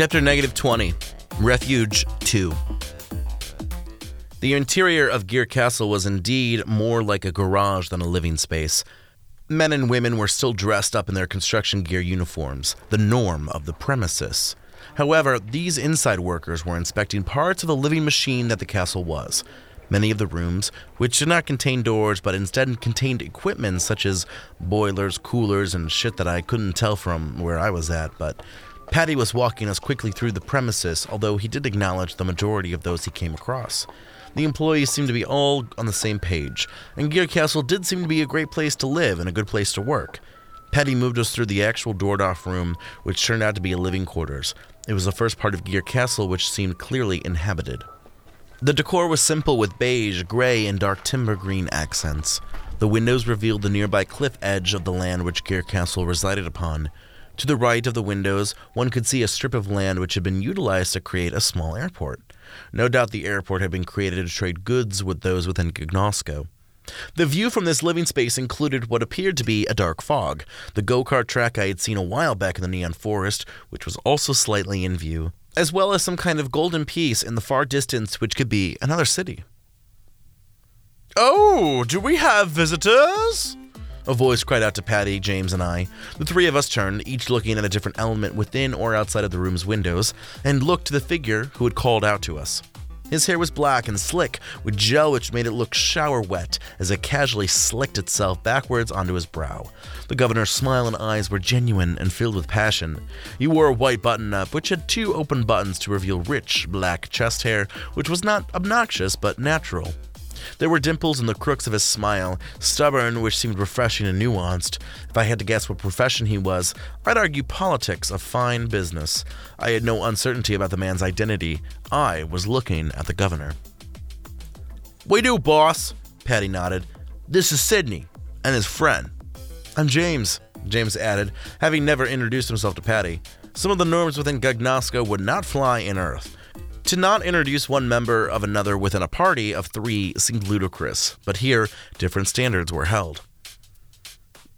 Chapter negative 20 Refuge 2 The interior of Gear Castle was indeed more like a garage than a living space. Men and women were still dressed up in their construction gear uniforms, the norm of the premises. However, these inside workers were inspecting parts of the living machine that the castle was. Many of the rooms, which did not contain doors but instead contained equipment such as boilers, coolers, and shit that I couldn't tell from where I was at, but Patty was walking us quickly through the premises, although he did acknowledge the majority of those he came across. The employees seemed to be all on the same page, and Gear Castle did seem to be a great place to live and a good place to work. Petty moved us through the actual doored off room, which turned out to be a living quarters. It was the first part of Gear Castle which seemed clearly inhabited. The decor was simple with beige, gray, and dark timber green accents. The windows revealed the nearby cliff edge of the land which Gear Castle resided upon. To the right of the windows, one could see a strip of land which had been utilized to create a small airport. No doubt the airport had been created to trade goods with those within Gignosco. The view from this living space included what appeared to be a dark fog, the go kart track I had seen a while back in the Neon Forest, which was also slightly in view, as well as some kind of golden piece in the far distance which could be another city. Oh, do we have visitors? A voice cried out to Patty, James, and I. The three of us turned, each looking at a different element within or outside of the room's windows, and looked to the figure who had called out to us. His hair was black and slick, with gel which made it look shower wet as it casually slicked itself backwards onto his brow. The governor's smile and eyes were genuine and filled with passion. He wore a white button up, which had two open buttons to reveal rich, black chest hair, which was not obnoxious but natural. There were dimples in the crooks of his smile, stubborn, which seemed refreshing and nuanced. If I had to guess what profession he was, I'd argue politics, a fine business. I had no uncertainty about the man's identity. I was looking at the governor. We do, boss, Patty nodded. This is Sydney, and his friend. I'm James, James added, having never introduced himself to Patty. Some of the norms within Gignosco would not fly in Earth. To not introduce one member of another within a party of three seemed ludicrous, but here different standards were held.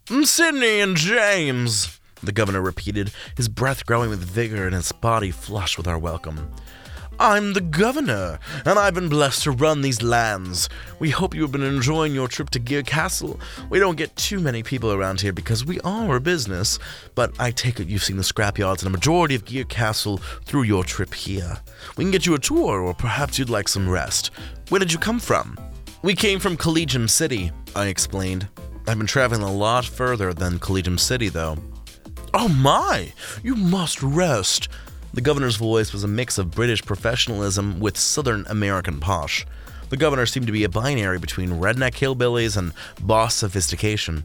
Mm, Sydney and James, the governor repeated, his breath growing with vigor and his body flushed with our welcome. I'm the governor, and I've been blessed to run these lands. We hope you have been enjoying your trip to Gear Castle. We don't get too many people around here because we are a business, but I take it you've seen the scrapyards and a majority of Gear Castle through your trip here. We can get you a tour, or perhaps you'd like some rest. Where did you come from? We came from Collegium City, I explained. I've been traveling a lot further than Collegium City, though. Oh my! You must rest. The governor's voice was a mix of British professionalism with Southern American posh. The governor seemed to be a binary between redneck hillbillies and boss sophistication.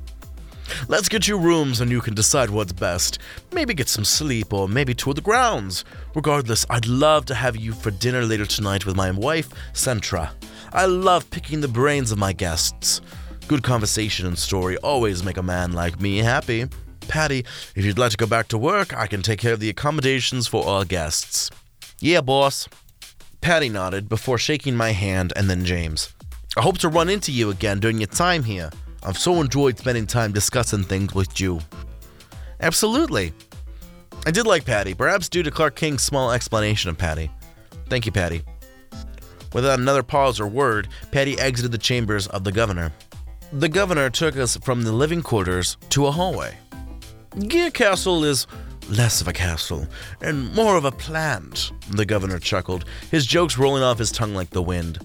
Let's get you rooms and you can decide what's best. Maybe get some sleep or maybe tour the grounds. Regardless, I'd love to have you for dinner later tonight with my wife, Centra. I love picking the brains of my guests. Good conversation and story always make a man like me happy. Patty, if you'd like to go back to work, I can take care of the accommodations for all guests. Yeah, boss. Patty nodded before shaking my hand and then James. I hope to run into you again during your time here. I've so enjoyed spending time discussing things with you. Absolutely. I did like Patty, perhaps due to Clark King's small explanation of Patty. Thank you, Patty. Without another pause or word, Patty exited the chambers of the governor. The governor took us from the living quarters to a hallway. Gear Castle is less of a castle and more of a plant, the governor chuckled, his jokes rolling off his tongue like the wind.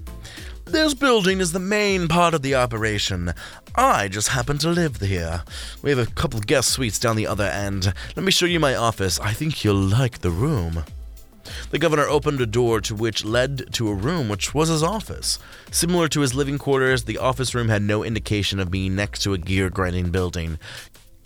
This building is the main part of the operation. I just happen to live here. We have a couple guest suites down the other end. Let me show you my office. I think you'll like the room. The governor opened a door to which led to a room which was his office. Similar to his living quarters, the office room had no indication of being next to a gear grinding building.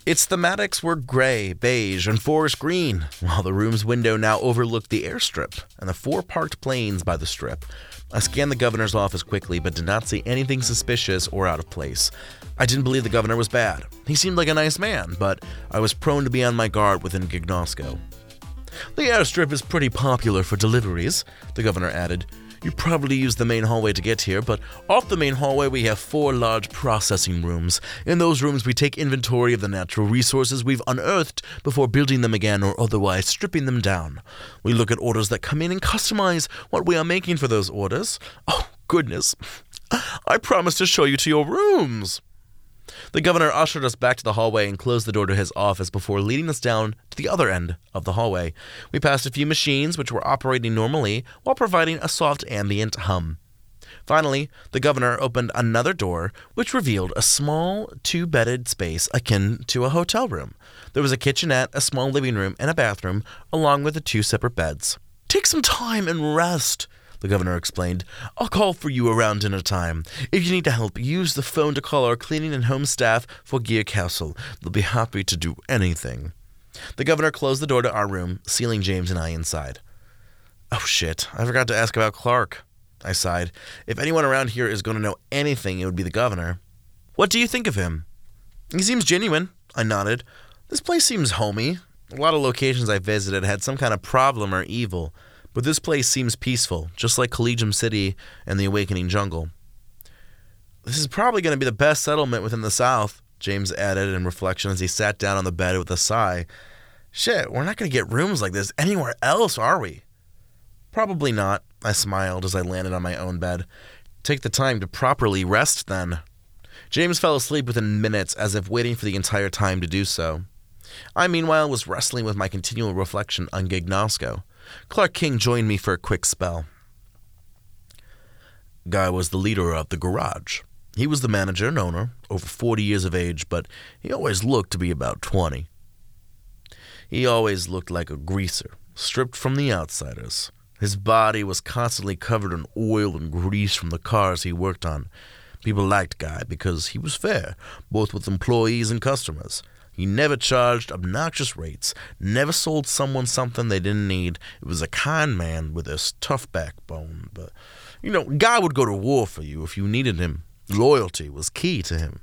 Its thematics were gray, beige, and forest green, while the room's window now overlooked the airstrip and the four parked planes by the strip. I scanned the governor's office quickly, but did not see anything suspicious or out of place. I didn't believe the governor was bad. He seemed like a nice man, but I was prone to be on my guard within Gignosco. The airstrip is pretty popular for deliveries, the governor added. You probably use the main hallway to get here, but off the main hallway we have four large processing rooms. In those rooms, we take inventory of the natural resources we've unearthed before building them again or otherwise stripping them down. We look at orders that come in and customize what we are making for those orders. Oh, goodness. I promised to show you to your rooms. The governor ushered us back to the hallway and closed the door to his office before leading us down to the other end of the hallway. We passed a few machines which were operating normally while providing a soft ambient hum. Finally, the governor opened another door, which revealed a small, two bedded space akin to a hotel room. There was a kitchenette, a small living room, and a bathroom, along with the two separate beds. Take some time and rest, the governor explained. I'll call for you around dinner time. If you need help, use the phone to call our cleaning and home staff for Gear Castle. They'll be happy to do anything. The governor closed the door to our room, sealing James and I inside. Oh shit, I forgot to ask about Clark. I sighed. If anyone around here is going to know anything, it would be the governor. What do you think of him? He seems genuine. I nodded. This place seems homey. A lot of locations I visited had some kind of problem or evil, but this place seems peaceful, just like Collegium City and the Awakening Jungle. This is probably going to be the best settlement within the South, James added in reflection as he sat down on the bed with a sigh. Shit, we're not going to get rooms like this anywhere else, are we? Probably not, I smiled as I landed on my own bed. Take the time to properly rest then. James fell asleep within minutes, as if waiting for the entire time to do so. I, meanwhile, was wrestling with my continual reflection on Gignosco. Clark King joined me for a quick spell. Guy was the leader of the garage. He was the manager and owner, over 40 years of age, but he always looked to be about 20. He always looked like a greaser, stripped from the outsiders. His body was constantly covered in oil and grease from the cars he worked on. People liked Guy because he was fair, both with employees and customers. He never charged obnoxious rates, never sold someone something they didn't need. It was a kind man with a tough backbone. But, you know, Guy would go to war for you if you needed him. Loyalty was key to him.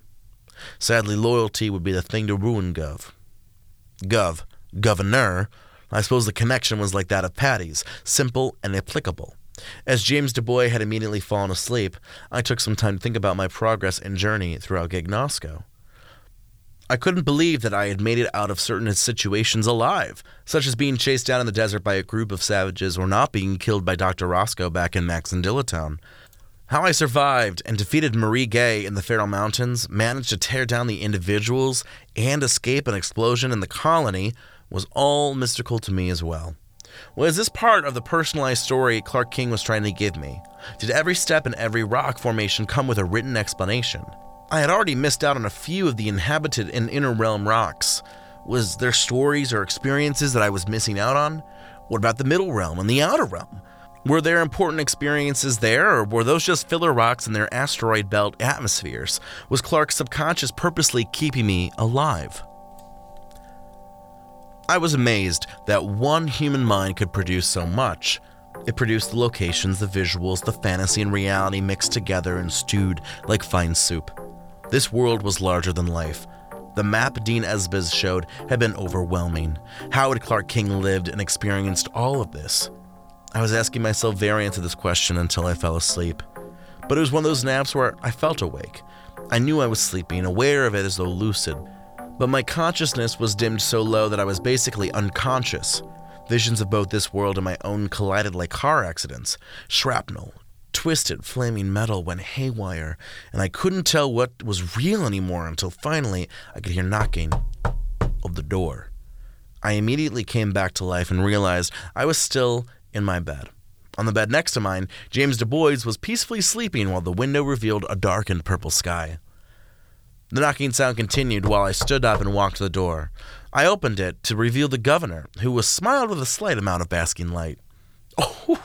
Sadly, loyalty would be the thing to ruin Gov. Gov, governor, I suppose the connection was like that of Patty's, simple and applicable. As James DuBois had immediately fallen asleep, I took some time to think about my progress and journey throughout Gignosco. I couldn't believe that I had made it out of certain situations alive, such as being chased down in the desert by a group of savages or not being killed by Dr. Roscoe back in Maxendilla Town. How I survived and defeated Marie Gay in the Feral Mountains, managed to tear down the individuals, and escape an explosion in the colony was all mystical to me as well. Was this part of the personalized story Clark King was trying to give me? Did every step and every rock formation come with a written explanation? I had already missed out on a few of the inhabited and inner realm rocks. Was there stories or experiences that I was missing out on? What about the middle realm and the outer realm? Were there important experiences there, or were those just filler rocks in their asteroid belt atmospheres? Was Clark's subconscious purposely keeping me alive? I was amazed that one human mind could produce so much. It produced the locations, the visuals, the fantasy and reality mixed together and stewed like fine soup. This world was larger than life. The map Dean Esbiz showed had been overwhelming. How had Clark King lived and experienced all of this? I was asking myself variants of this question until I fell asleep. But it was one of those naps where I felt awake. I knew I was sleeping, aware of it as though lucid, but my consciousness was dimmed so low that I was basically unconscious. Visions of both this world and my own collided like car accidents. Shrapnel, twisted, flaming metal went haywire, and I couldn't tell what was real anymore until finally I could hear knocking of the door. I immediately came back to life and realized I was still in my bed. On the bed next to mine, James DuBois was peacefully sleeping while the window revealed a darkened purple sky. The knocking sound continued while I stood up and walked to the door. I opened it to reveal the governor, who was smiled with a slight amount of basking light. <laughs> Oh,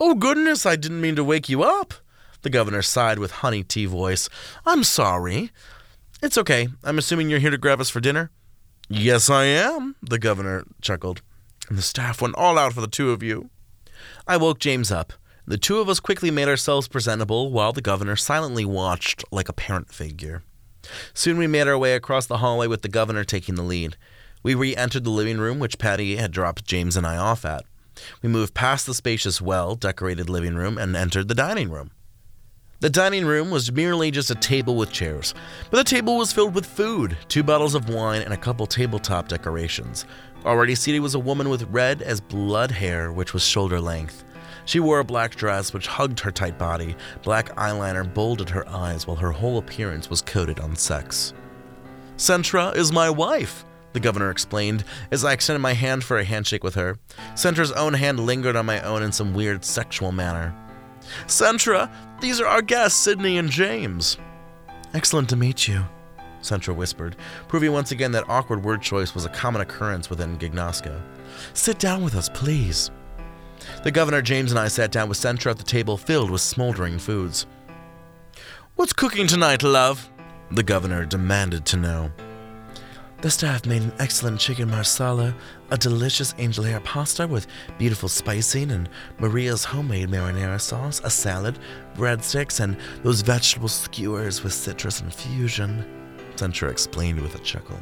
oh goodness, I didn't mean to wake you up. The governor sighed with honey tea voice. I'm sorry. It's okay. I'm assuming you're here to grab us for dinner? Yes, I am, the governor chuckled. And the staff went all out for the two of you. I woke James up. The two of us quickly made ourselves presentable while the governor silently watched like a parent figure. Soon we made our way across the hallway with the governor taking the lead. We re entered the living room, which Patty had dropped James and I off at. We moved past the spacious, well decorated living room and entered the dining room. The dining room was merely just a table with chairs, but the table was filled with food, two bottles of wine, and a couple tabletop decorations. Already seated was a woman with red as blood hair, which was shoulder length. She wore a black dress which hugged her tight body. Black eyeliner bolded her eyes while her whole appearance was coated on sex. Centra is my wife, the governor explained as I extended my hand for a handshake with her. Centra's own hand lingered on my own in some weird sexual manner. Centra, these are our guests, Sydney and James. Excellent to meet you, Centra whispered, proving once again that awkward word choice was a common occurrence within Gignosco. Sit down with us, please. The governor, James, and I sat down with Centra at the table filled with smoldering foods. What's cooking tonight, love? The governor demanded to know. The staff made an excellent chicken marsala, a delicious angel hair pasta with beautiful spicing, and Maria's homemade marinara sauce, a salad, breadsticks, and those vegetable skewers with citrus infusion, Centra explained with a chuckle.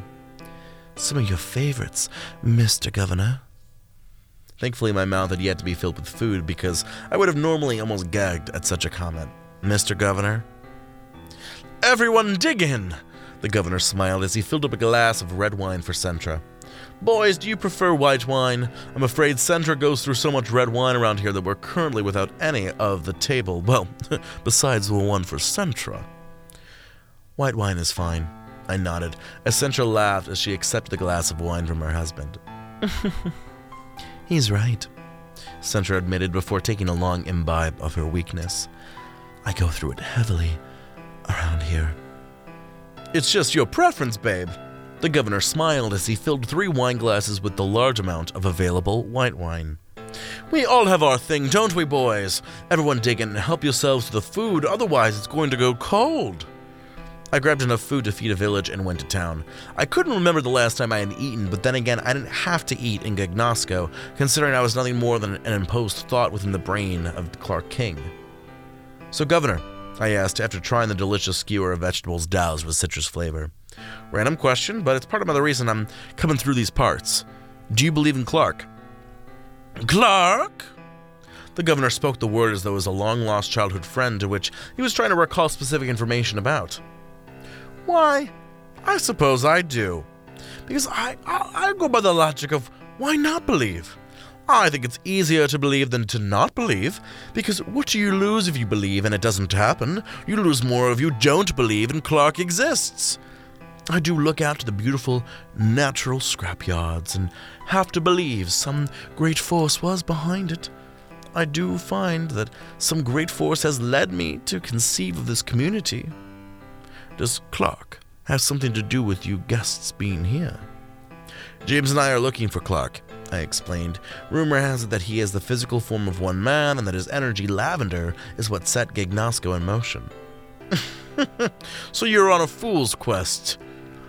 Some of your favorites, Mr. Governor. Thankfully, my mouth had yet to be filled with food because I would have normally almost gagged at such a comment. Mr. Governor? Everyone dig in! The governor smiled as he filled up a glass of red wine for Centra. Boys, do you prefer white wine? I'm afraid Centra goes through so much red wine around here that we're currently without any of the table. Well, <laughs> besides the one for Centra. White wine is fine. I nodded as Centra laughed as she accepted the glass of wine from her husband. <laughs> He's right, Centra admitted before taking a long imbibe of her weakness. I go through it heavily around here. It's just your preference, babe. The governor smiled as he filled three wine glasses with the large amount of available white wine. We all have our thing, don't we, boys? Everyone dig in and help yourselves to the food, otherwise, it's going to go cold. I grabbed enough food to feed a village and went to town. I couldn't remember the last time I had eaten, but then again, I didn't have to eat in Gignosco, considering I was nothing more than an imposed thought within the brain of Clark King. So, Governor, I asked after trying the delicious skewer of vegetables doused with citrus flavor. Random question, but it's part of the reason I'm coming through these parts. Do you believe in Clark? Clark? The governor spoke the word as though it was a long lost childhood friend to which he was trying to recall specific information about. Why, I suppose I do. Because I, I, I go by the logic of why not believe? I think it's easier to believe than to not believe, because what do you lose if you believe and it doesn't happen? You lose more if you don't believe and Clark exists. I do look out to the beautiful natural scrapyards and have to believe some great force was behind it. I do find that some great force has led me to conceive of this community. Does Clark have something to do with you guests being here? James and I are looking for Clark. I explained. Rumor has it that he is the physical form of one man and that his energy, lavender, is what set Gignosco in motion. <laughs> so you're on a fool's quest,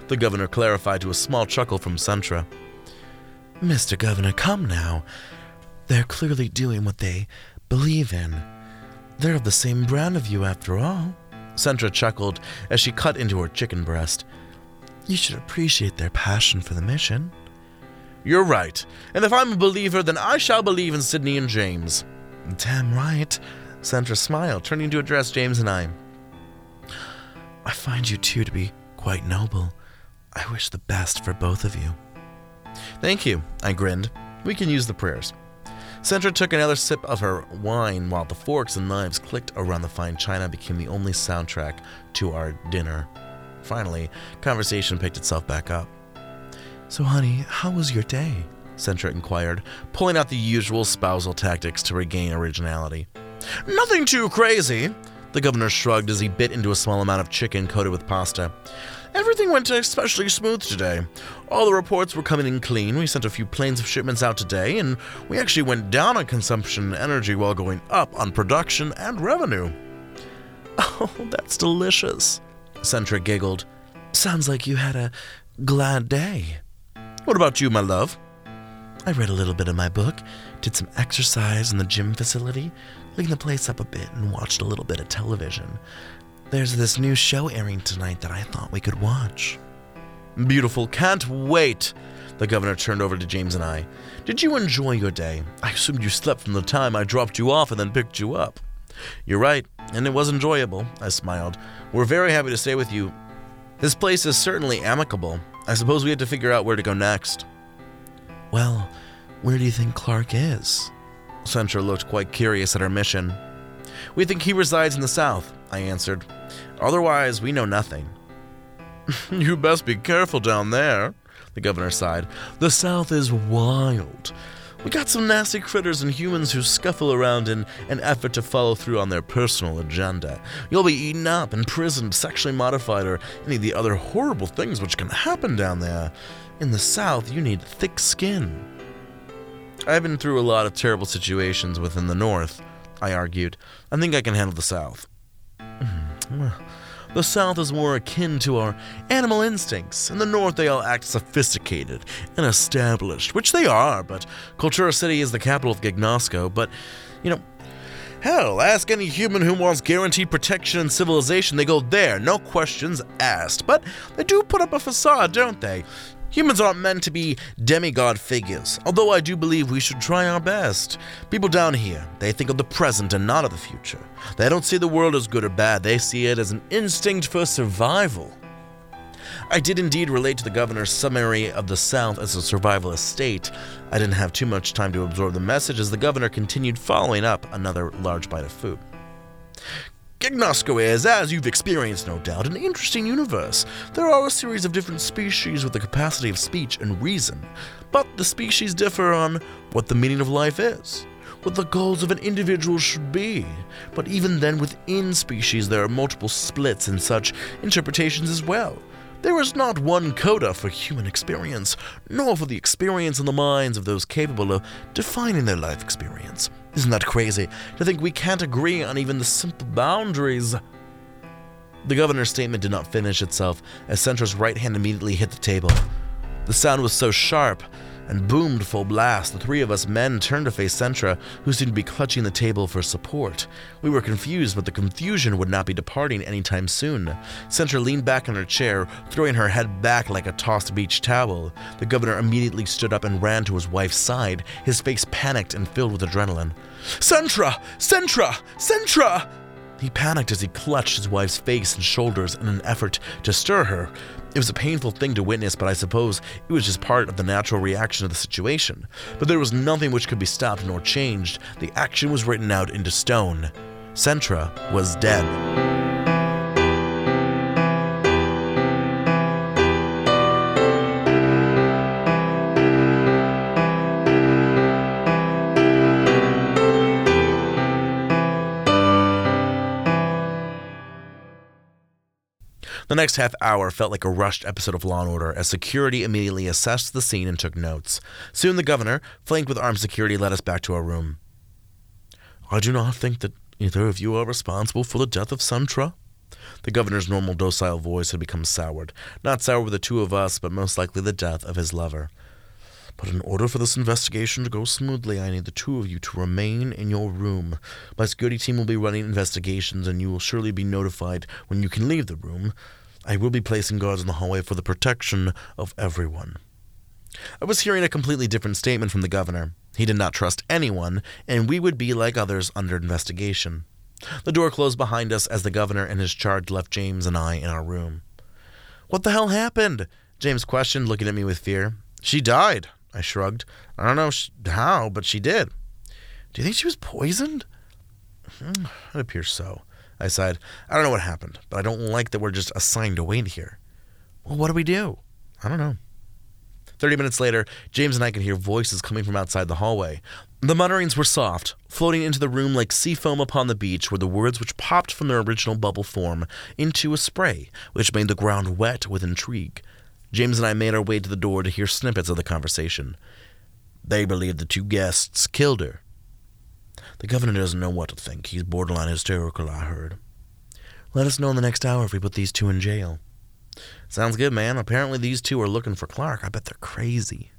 the governor clarified to a small chuckle from Centra. Mr. Governor, come now. They're clearly doing what they believe in. They're of the same brand of you, after all. Centra chuckled as she cut into her chicken breast. You should appreciate their passion for the mission. You're right. And if I'm a believer, then I shall believe in Sydney and James. Damn right. Centra smiled, turning to address James and I. I find you two to be quite noble. I wish the best for both of you. Thank you, I grinned. We can use the prayers. Centra took another sip of her wine while the forks and knives clicked around the fine china became the only soundtrack to our dinner. Finally, conversation picked itself back up. So, honey, how was your day? Centra inquired, pulling out the usual spousal tactics to regain originality. Nothing too crazy, the governor shrugged as he bit into a small amount of chicken coated with pasta. Everything went especially smooth today. All the reports were coming in clean. We sent a few planes of shipments out today, and we actually went down on consumption and energy while going up on production and revenue. <laughs> Oh, that's delicious. Centra giggled. Sounds like you had a glad day. What about you, my love? I read a little bit of my book, did some exercise in the gym facility, cleaned the place up a bit, and watched a little bit of television. There's this new show airing tonight that I thought we could watch. Beautiful, can't wait. The governor turned over to James and I. Did you enjoy your day? I assumed you slept from the time I dropped you off and then picked you up. You're right, and it was enjoyable, I smiled. We're very happy to stay with you. This place is certainly amicable. I suppose we had to figure out where to go next. Well, where do you think Clark is? Centra looked quite curious at our mission. We think he resides in the south, I answered. Otherwise, we know nothing. <laughs> you best be careful down there, the governor sighed. The south is wild. We got some nasty critters and humans who scuffle around in an effort to follow through on their personal agenda. You'll be eaten up, imprisoned, sexually modified, or any of the other horrible things which can happen down there. In the South, you need thick skin. I've been through a lot of terrible situations within the North, I argued. I think I can handle the South. Hmm, The South is more akin to our animal instincts. In the North, they all act sophisticated and established, which they are, but Cultura City is the capital of Gignosco. But, you know, hell, ask any human who wants guaranteed protection and civilization, they go there, no questions asked. But they do put up a facade, don't they? Humans aren't meant to be demigod figures, although I do believe we should try our best. People down here, they think of the present and not of the future. They don't see the world as good or bad, they see it as an instinct for survival. I did indeed relate to the governor's summary of the South as a survivalist state. I didn't have too much time to absorb the message as the governor continued following up another large bite of food. Gignosco is, as you've experienced no doubt, an interesting universe. There are a series of different species with the capacity of speech and reason, but the species differ on what the meaning of life is, what the goals of an individual should be. But even then, within species, there are multiple splits and such interpretations as well. There is not one coda for human experience, nor for the experience in the minds of those capable of defining their life experience. Isn't that crazy to think we can't agree on even the simple boundaries? The governor's statement did not finish itself as Centra's right hand immediately hit the table. The sound was so sharp and boomed full blast, the three of us men turned to face Centra, who seemed to be clutching the table for support. We were confused, but the confusion would not be departing anytime soon. Centra leaned back in her chair, throwing her head back like a tossed beach towel. The governor immediately stood up and ran to his wife's side, his face panicked and filled with adrenaline. Centra! Centra! Centra! He panicked as he clutched his wife's face and shoulders in an effort to stir her. It was a painful thing to witness, but I suppose it was just part of the natural reaction of the situation. But there was nothing which could be stopped nor changed. The action was written out into stone. Centra was dead. The next half hour felt like a rushed episode of Law and Order as security immediately assessed the scene and took notes. Soon the governor, flanked with armed security, led us back to our room. I do not think that either of you are responsible for the death of Centra. The governor's normal docile voice had become soured. Not sour with the two of us, but most likely the death of his lover. But in order for this investigation to go smoothly, I need the two of you to remain in your room. My security team will be running investigations, and you will surely be notified when you can leave the room. I will be placing guards in the hallway for the protection of everyone. I was hearing a completely different statement from the governor. He did not trust anyone, and we would be like others under investigation. The door closed behind us as the governor and his charge left James and I in our room. What the hell happened? James questioned, looking at me with fear. She died, I shrugged. I don't know how, but she did. Do you think she was poisoned? Hmm, it appears so. I sighed. I don't know what happened, but I don't like that we're just assigned to wait here. Well, what do we do? I don't know. Thirty minutes later, James and I could hear voices coming from outside the hallway. The mutterings were soft, floating into the room like sea foam upon the beach, were the words which popped from their original bubble form into a spray, which made the ground wet with intrigue. James and I made our way to the door to hear snippets of the conversation. They believe the two guests killed her. The governor doesn't know what to think. He's borderline hysterical, I heard. Let us know in the next hour if we put these two in jail. Sounds good, man. Apparently, these two are looking for Clark. I bet they're crazy.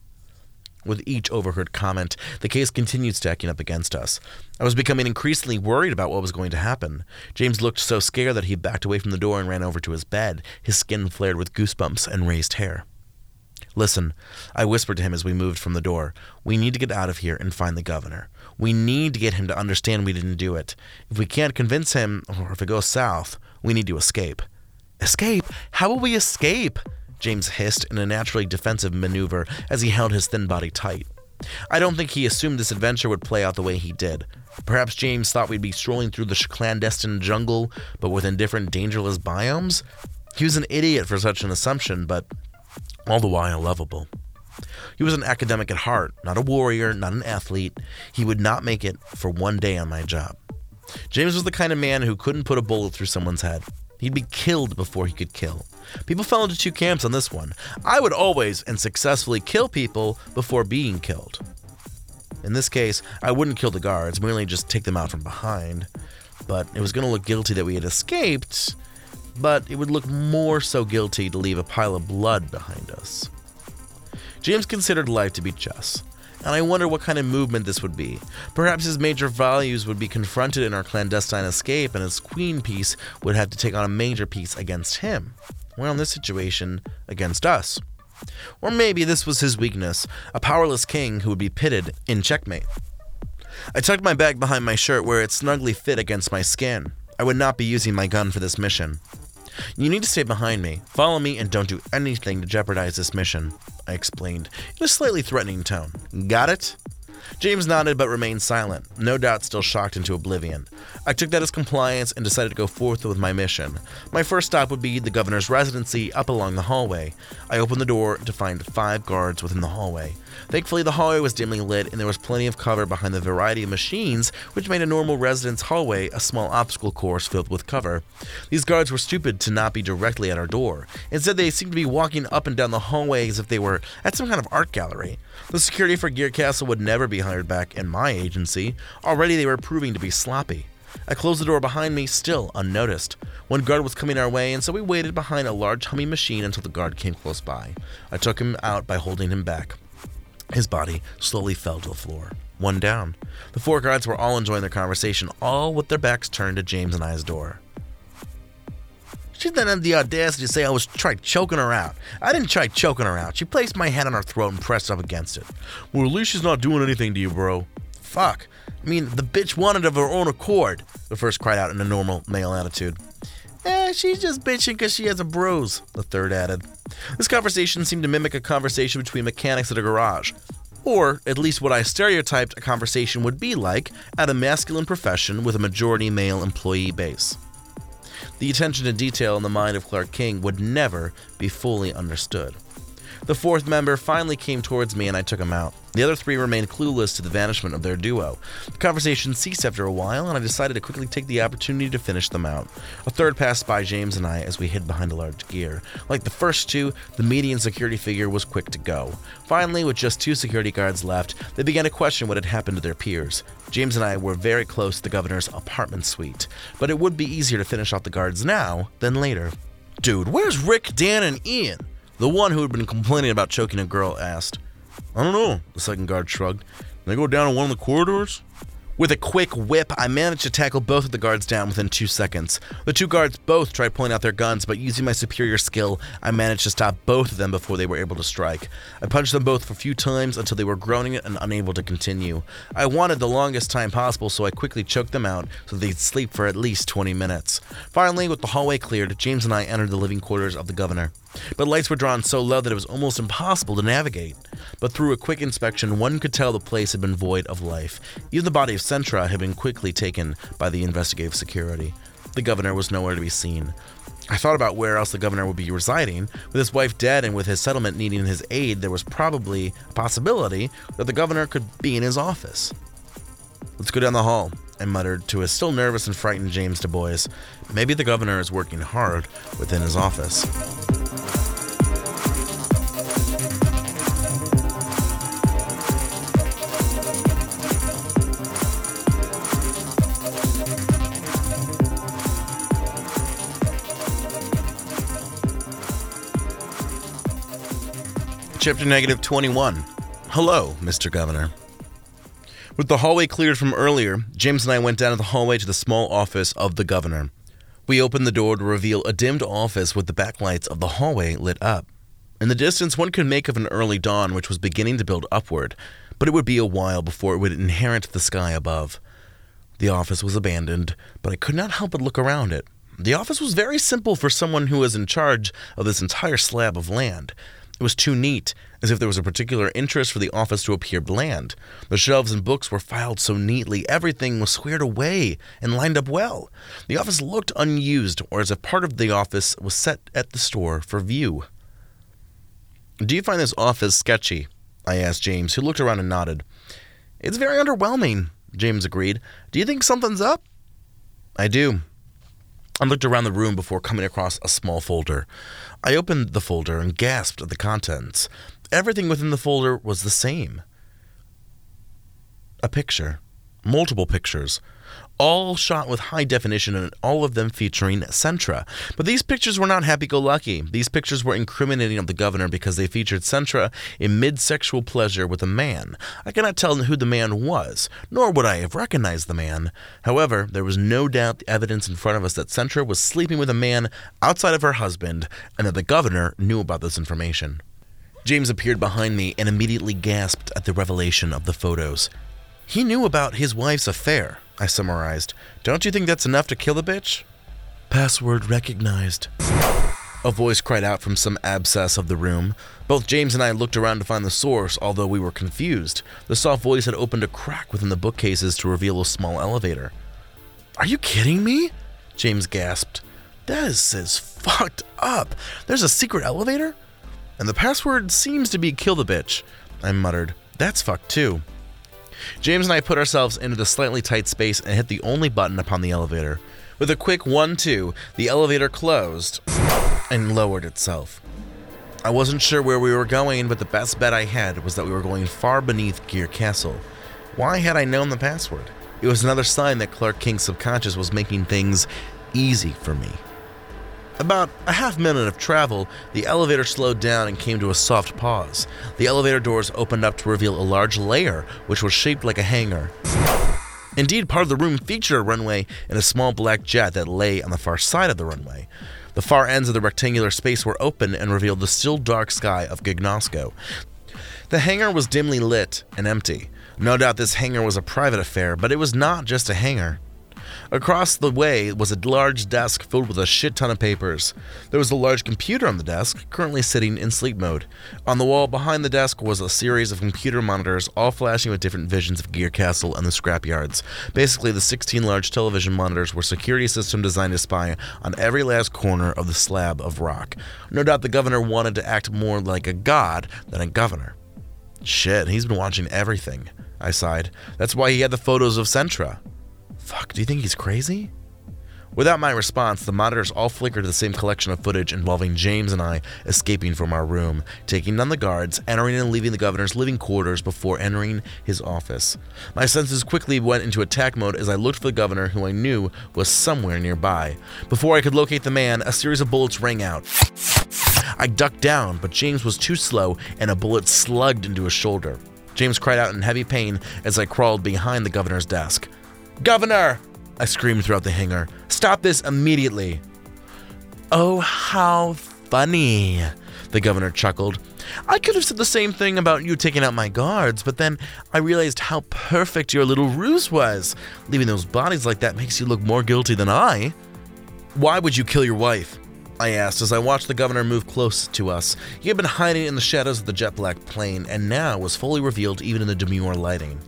With each overheard comment, the case continued stacking up against us. I was becoming increasingly worried about what was going to happen. James looked so scared that he backed away from the door and ran over to his bed, his skin flared with goosebumps and raised hair. Listen, I whispered to him as we moved from the door. We need to get out of here and find the governor. We need to get him to understand we didn't do it. If we can't convince him, or if it goes south, we need to escape. Escape? How will we escape? James hissed in a naturally defensive maneuver as he held his thin body tight. I don't think he assumed this adventure would play out the way he did. Perhaps James thought we'd be strolling through the clandestine jungle, but within different dangerous biomes? He was an idiot for such an assumption, but all the while lovable. He was an academic at heart, not a warrior, not an athlete. He would not make it for one day on my job. James was the kind of man who couldn't put a bullet through someone's head. He'd be killed before he could kill. People fell into two camps on this one. I would always and successfully kill people before being killed. In this case, I wouldn't kill the guards, merely just take them out from behind. But it was going to look guilty that we had escaped, but it would look more so guilty to leave a pile of blood behind us. James considered life to be chess, and I wonder what kind of movement this would be. Perhaps his major values would be confronted in our clandestine escape, and his queen piece would have to take on a major piece against him. Well, in this situation, against us. Or maybe this was his weakness a powerless king who would be pitted in checkmate. I tucked my bag behind my shirt where it snugly fit against my skin. I would not be using my gun for this mission. You need to stay behind me, follow me, and don't do anything to jeopardize this mission, I explained in a slightly threatening tone. Got it? James nodded but remained silent, no doubt still shocked into oblivion. I took that as compliance and decided to go forth with my mission. My first stop would be the governor's residency up along the hallway. I opened the door to find five guards within the hallway. Thankfully, the hallway was dimly lit and there was plenty of cover behind the variety of machines, which made a normal residence hallway a small obstacle course filled with cover. These guards were stupid to not be directly at our door. Instead, they seemed to be walking up and down the hallway as if they were at some kind of art gallery. The security for Gear Castle would never be hired back in my agency. Already, they were proving to be sloppy. I closed the door behind me, still unnoticed. One guard was coming our way, and so we waited behind a large humming machine until the guard came close by. I took him out by holding him back. His body slowly fell to the floor. One down. The four guards were all enjoying their conversation, all with their backs turned to James and I's door. She then had the audacity to say I was tried choking her out. I didn't try choking her out. She placed my hand on her throat and pressed up against it. Well, at least she's not doing anything to you, bro. Fuck. I mean, the bitch wanted of her own accord, the first cried out in a normal male attitude. Eh, she's just bitching because she has a bruise, the third added. This conversation seemed to mimic a conversation between mechanics at a garage. Or, at least what I stereotyped a conversation would be like at a masculine profession with a majority male employee base. The attention to detail in the mind of Clark King would never be fully understood. The fourth member finally came towards me and I took him out. The other three remained clueless to the vanishment of their duo. The conversation ceased after a while, and I decided to quickly take the opportunity to finish them out. A third passed by James and I as we hid behind a large gear. Like the first two, the median security figure was quick to go. Finally, with just two security guards left, they began to question what had happened to their peers. James and I were very close to the governor's apartment suite, but it would be easier to finish off the guards now than later. Dude, where's Rick, Dan, and Ian? The one who had been complaining about choking a girl asked. I don't know, the second guard shrugged. They go down in one of the corridors? With a quick whip, I managed to tackle both of the guards down within two seconds. The two guards both tried pulling out their guns, but using my superior skill, I managed to stop both of them before they were able to strike. I punched them both a few times until they were groaning and unable to continue. I wanted the longest time possible, so I quickly choked them out so they'd sleep for at least 20 minutes. Finally, with the hallway cleared, James and I entered the living quarters of the governor. But lights were drawn so low that it was almost impossible to navigate. But through a quick inspection, one could tell the place had been void of life. Even the body of Centra had been quickly taken by the investigative security. The governor was nowhere to be seen. I thought about where else the governor would be residing. With his wife dead and with his settlement needing his aid, there was probably a possibility that the governor could be in his office. Let's go down the hall, I muttered to his still nervous and frightened James Du Bois. Maybe the governor is working hard within his office. Chapter negative 21. Hello, Mr. Governor. With the hallway cleared from earlier, James and I went down the hallway to the small office of the governor. We opened the door to reveal a dimmed office with the backlights of the hallway lit up. In the distance, one could make of an early dawn which was beginning to build upward, but it would be a while before it would inherit the sky above. The office was abandoned, but I could not help but look around it. The office was very simple for someone who was in charge of this entire slab of land. It was too neat, as if there was a particular interest for the office to appear bland. The shelves and books were filed so neatly, everything was squared away and lined up well. The office looked unused, or as if part of the office was set at the store for view. Do you find this office sketchy? I asked James, who looked around and nodded. It's very underwhelming, James agreed. Do you think something's up? I do. I looked around the room before coming across a small folder. I opened the folder and gasped at the contents. Everything within the folder was the same. a picture, multiple pictures, all shot with high definition and all of them featuring Centra. But these pictures were not happy go lucky. These pictures were incriminating of the governor because they featured Centra in mid sexual pleasure with a man. I cannot tell who the man was, nor would I have recognized the man. However, there was no doubt the evidence in front of us that Centra was sleeping with a man outside of her husband and that the governor knew about this information. James appeared behind me and immediately gasped at the revelation of the photos. He knew about his wife's affair. I summarized. Don't you think that's enough to kill a bitch? Password recognized. A voice cried out from some abscess of the room. Both James and I looked around to find the source, although we were confused. The soft voice had opened a crack within the bookcases to reveal a small elevator. Are you kidding me? James gasped. This is fucked up. There's a secret elevator? And the password seems to be kill the bitch. I muttered. That's fucked too. James and I put ourselves into the slightly tight space and hit the only button upon the elevator. With a quick 1 2, the elevator closed and lowered itself. I wasn't sure where we were going, but the best bet I had was that we were going far beneath Gear Castle. Why had I known the password? It was another sign that Clark King's subconscious was making things easy for me. About a half minute of travel, the elevator slowed down and came to a soft pause. The elevator doors opened up to reveal a large layer, which was shaped like a hangar. Indeed, part of the room featured a runway and a small black jet that lay on the far side of the runway. The far ends of the rectangular space were open and revealed the still dark sky of Gignosco. The hangar was dimly lit and empty. No doubt this hangar was a private affair, but it was not just a hangar. Across the way was a large desk filled with a shit ton of papers. There was a large computer on the desk, currently sitting in sleep mode. On the wall behind the desk was a series of computer monitors, all flashing with different visions of Gear Castle and the scrapyards. Basically, the 16 large television monitors were security system designed to spy on every last corner of the slab of rock. No doubt the governor wanted to act more like a god than a governor. Shit, he's been watching everything. I sighed. That's why he had the photos of Centra. Fuck, do you think he's crazy? Without my response, the monitors all flickered to the same collection of footage involving James and I escaping from our room, taking down the guards, entering and leaving the governor's living quarters before entering his office. My senses quickly went into attack mode as I looked for the governor, who I knew was somewhere nearby. Before I could locate the man, a series of bullets rang out. I ducked down, but James was too slow, and a bullet slugged into his shoulder. James cried out in heavy pain as I crawled behind the governor's desk. Governor! I screamed throughout the hangar. Stop this immediately. Oh, how funny, the governor chuckled. I could have said the same thing about you taking out my guards, but then I realized how perfect your little ruse was. Leaving those bodies like that makes you look more guilty than I. Why would you kill your wife? I asked as I watched the governor move close to us. He had been hiding in the shadows of the jet black plane and now was fully revealed even in the demure lighting.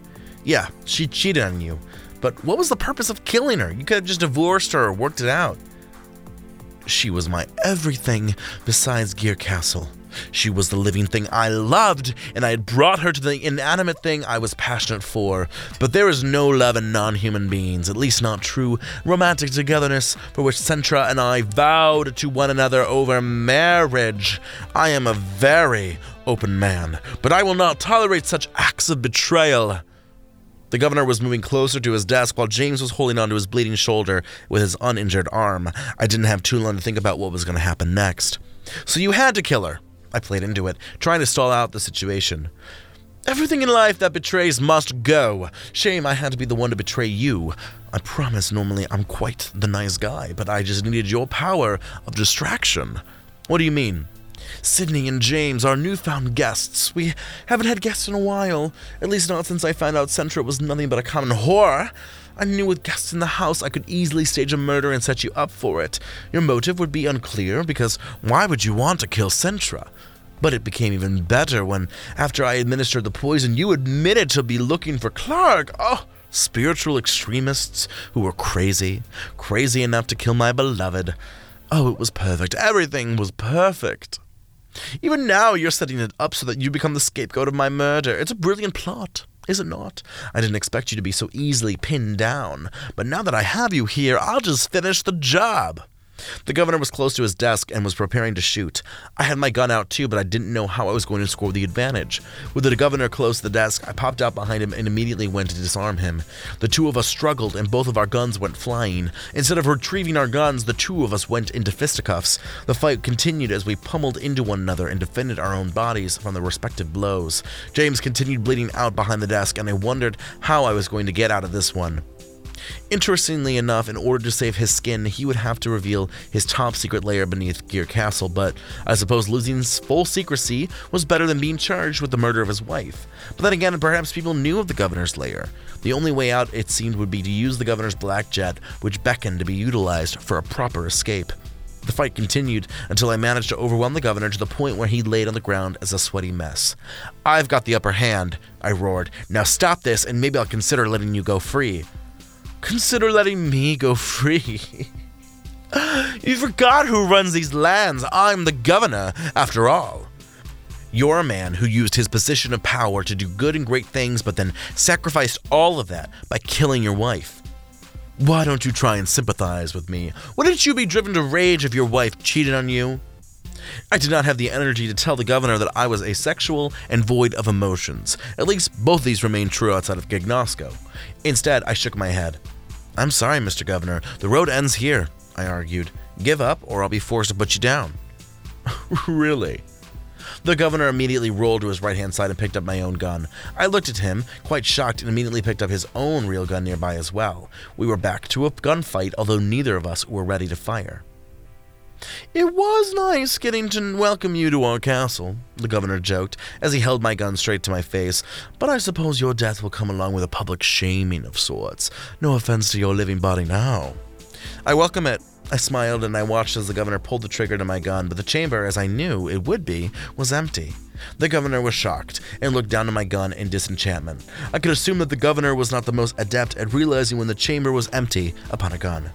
Yeah, she cheated on you. But what was the purpose of killing her? You could have just divorced her or worked it out. She was my everything besides Gear Castle. She was the living thing I loved, and I had brought her to the inanimate thing I was passionate for. But there is no love in non human beings, at least not true romantic togetherness, for which Centra and I vowed to one another over marriage. I am a very open man, but I will not tolerate such acts of betrayal. The governor was moving closer to his desk while James was holding onto his bleeding shoulder with his uninjured arm. I didn't have too long to think about what was going to happen next. So you had to kill her. I played into it, trying to stall out the situation. Everything in life that betrays must go. Shame I had to be the one to betray you. I promise normally I'm quite the nice guy, but I just needed your power of distraction. What do you mean? Sydney and James, our newfound guests. We haven't had guests in a while, at least not since I found out Centra was nothing but a common whore. I knew with guests in the house I could easily stage a murder and set you up for it. Your motive would be unclear, because why would you want to kill Centra? But it became even better when, after I administered the poison, you admitted to be looking for Clark. Oh, spiritual extremists who were crazy, crazy enough to kill my beloved. Oh, it was perfect. Everything was perfect. Even now, you're setting it up so that you become the scapegoat of my murder. It's a brilliant plot, is it not? I didn't expect you to be so easily pinned down, but now that I have you here, I'll just finish the job. The governor was close to his desk and was preparing to shoot. I had my gun out too, but I didn't know how I was going to score the advantage. With the governor close to the desk, I popped out behind him and immediately went to disarm him. The two of us struggled and both of our guns went flying. Instead of retrieving our guns, the two of us went into fisticuffs. The fight continued as we pummeled into one another and defended our own bodies from the respective blows. James continued bleeding out behind the desk, and I wondered how I was going to get out of this one. Interestingly enough, in order to save his skin, he would have to reveal his top secret lair beneath Gear Castle, but I suppose losing full secrecy was better than being charged with the murder of his wife. But then again, perhaps people knew of the governor's lair. The only way out, it seemed, would be to use the governor's black jet, which beckoned to be utilized for a proper escape. The fight continued until I managed to overwhelm the governor to the point where he laid on the ground as a sweaty mess. I've got the upper hand, I roared. Now stop this, and maybe I'll consider letting you go free. Consider letting me go free. you forgot who runs these lands. I'm the governor, after all. You're a man who used his position of power to do good and great things, but then sacrificed all of that by killing your wife. Why don't you try and sympathize with me? Wouldn't you be driven to rage if your wife cheated on you? I did not have the energy to tell the governor that I was asexual and void of emotions. At least both these remained true outside of Gignosco. Instead, I shook my head. I'm sorry, Mr. Governor. The road ends here, I argued. Give up, or I'll be forced to put you down. <laughs> really? The governor immediately rolled to his right hand side and picked up my own gun. I looked at him, quite shocked, and immediately picked up his own real gun nearby as well. We were back to a gunfight, although neither of us were ready to fire. It was nice getting to welcome you to our castle, the governor joked, as he held my gun straight to my face, but I suppose your death will come along with a public shaming of sorts. No offense to your living body now. I welcome it. I smiled and I watched as the governor pulled the trigger to my gun, but the chamber, as I knew it would be, was empty. The governor was shocked and looked down at my gun in disenchantment. I could assume that the governor was not the most adept at realizing when the chamber was empty upon a gun.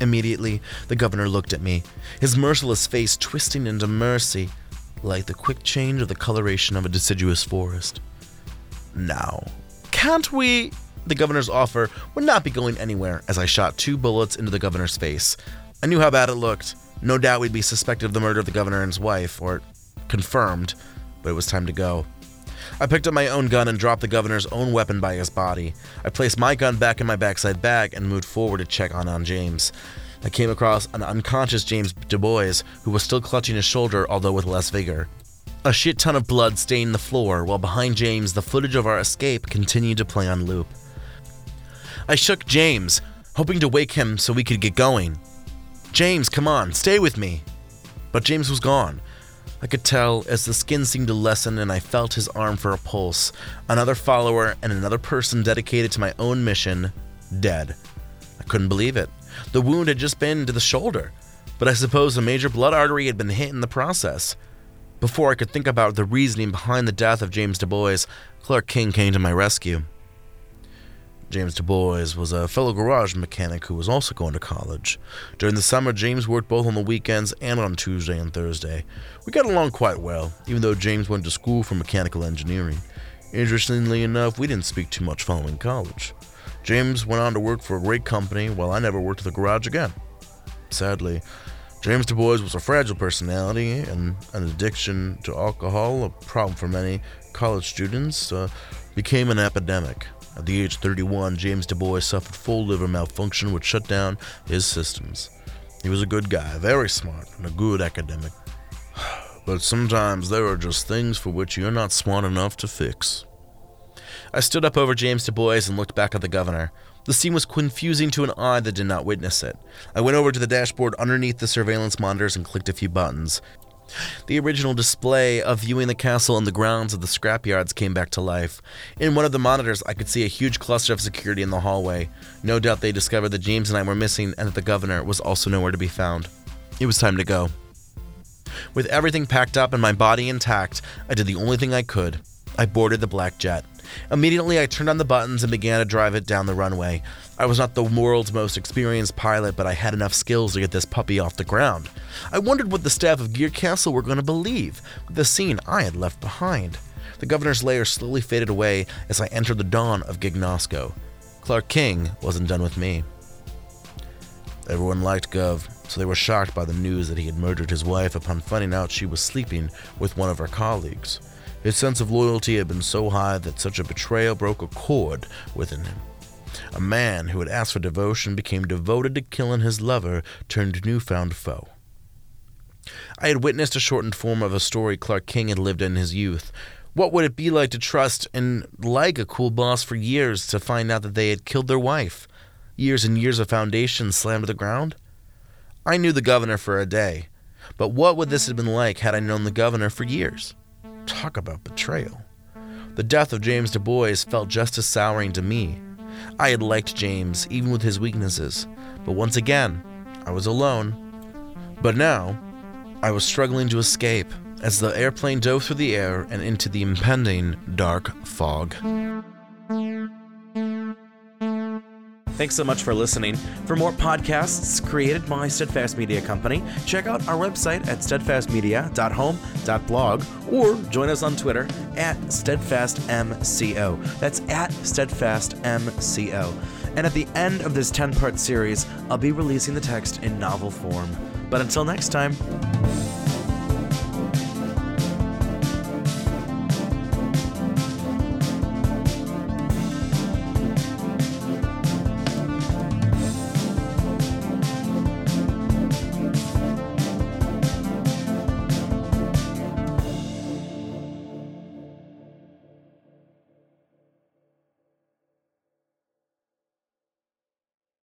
Immediately, the governor looked at me, his merciless face twisting into mercy, like the quick change of the coloration of a deciduous forest. Now, can't we? The governor's offer would not be going anywhere as I shot two bullets into the governor's face. I knew how bad it looked. No doubt we'd be suspected of the murder of the governor and his wife, or confirmed, but it was time to go. I picked up my own gun and dropped the governor's own weapon by his body. I placed my gun back in my backside bag and moved forward to check on on James. I came across an unconscious James Du Bois who was still clutching his shoulder, although with less vigor. A shit ton of blood stained the floor, while behind James, the footage of our escape continued to play on loop. I shook James, hoping to wake him so we could get going. James, come on, stay with me. But James was gone. I could tell as the skin seemed to lessen and I felt his arm for a pulse. Another follower and another person dedicated to my own mission, dead. I couldn't believe it. The wound had just been to the shoulder, but I suppose a major blood artery had been hit in the process. Before I could think about the reasoning behind the death of James Du Bois, Clark King came to my rescue. James Du Bois was a fellow garage mechanic who was also going to college. During the summer, James worked both on the weekends and on Tuesday and Thursday. We got along quite well, even though James went to school for mechanical engineering. Interestingly enough, we didn't speak too much following college. James went on to work for a great company while I never worked at the garage again. Sadly, James Du Bois was a fragile personality and an addiction to alcohol, a problem for many college students, uh, became an epidemic. At the age of 31, James Du Bois suffered full liver malfunction, which shut down his systems. He was a good guy, very smart, and a good academic. <sighs> But sometimes there are just things for which you're not smart enough to fix. I stood up over James Du Bois and looked back at the governor. The scene was confusing to an eye that did not witness it. I went over to the dashboard underneath the surveillance monitors and clicked a few buttons. The original display of viewing the castle and the grounds of the scrapyards came back to life. In one of the monitors, I could see a huge cluster of security in the hallway. No doubt they discovered that James and I were missing and that the governor was also nowhere to be found. It was time to go. With everything packed up and my body intact, I did the only thing I could. I boarded the black jet. Immediately, I turned on the buttons and began to drive it down the runway. I was not the world's most experienced pilot, but I had enough skills to get this puppy off the ground. I wondered what the staff of Gear Castle were going to believe with the scene I had left behind. The governor's lair slowly faded away as I entered the dawn of Gignosco. Clark King wasn't done with me. Everyone liked Gov. so they were shocked by the news that he had murdered his wife upon finding out she was sleeping with one of her colleagues. His sense of loyalty had been so high that such a betrayal broke a chord within him. A man who had asked for devotion became devoted to killing his lover turned newfound foe. I had witnessed a shortened form of a story Clark King had lived in his youth. What would it be like to trust and like a cool boss for years to find out that they had killed their wife? Years and years of foundation slammed to the ground? I knew the governor for a day, but what would this have been like had I known the governor for years? Talk about betrayal. The death of James Du Bois felt just as souring to me. I had liked James, even with his weaknesses, but once again, I was alone. But now, I was struggling to escape as the airplane dove through the air and into the impending dark fog. Thanks so much for listening. For more podcasts created by Steadfast Media Company, check out our website at steadfastmedia.home.blog or join us on Twitter at steadfastmco. That's at steadfastmco. And at the end of this 10 part series, I'll be releasing the text in novel form. But until next time,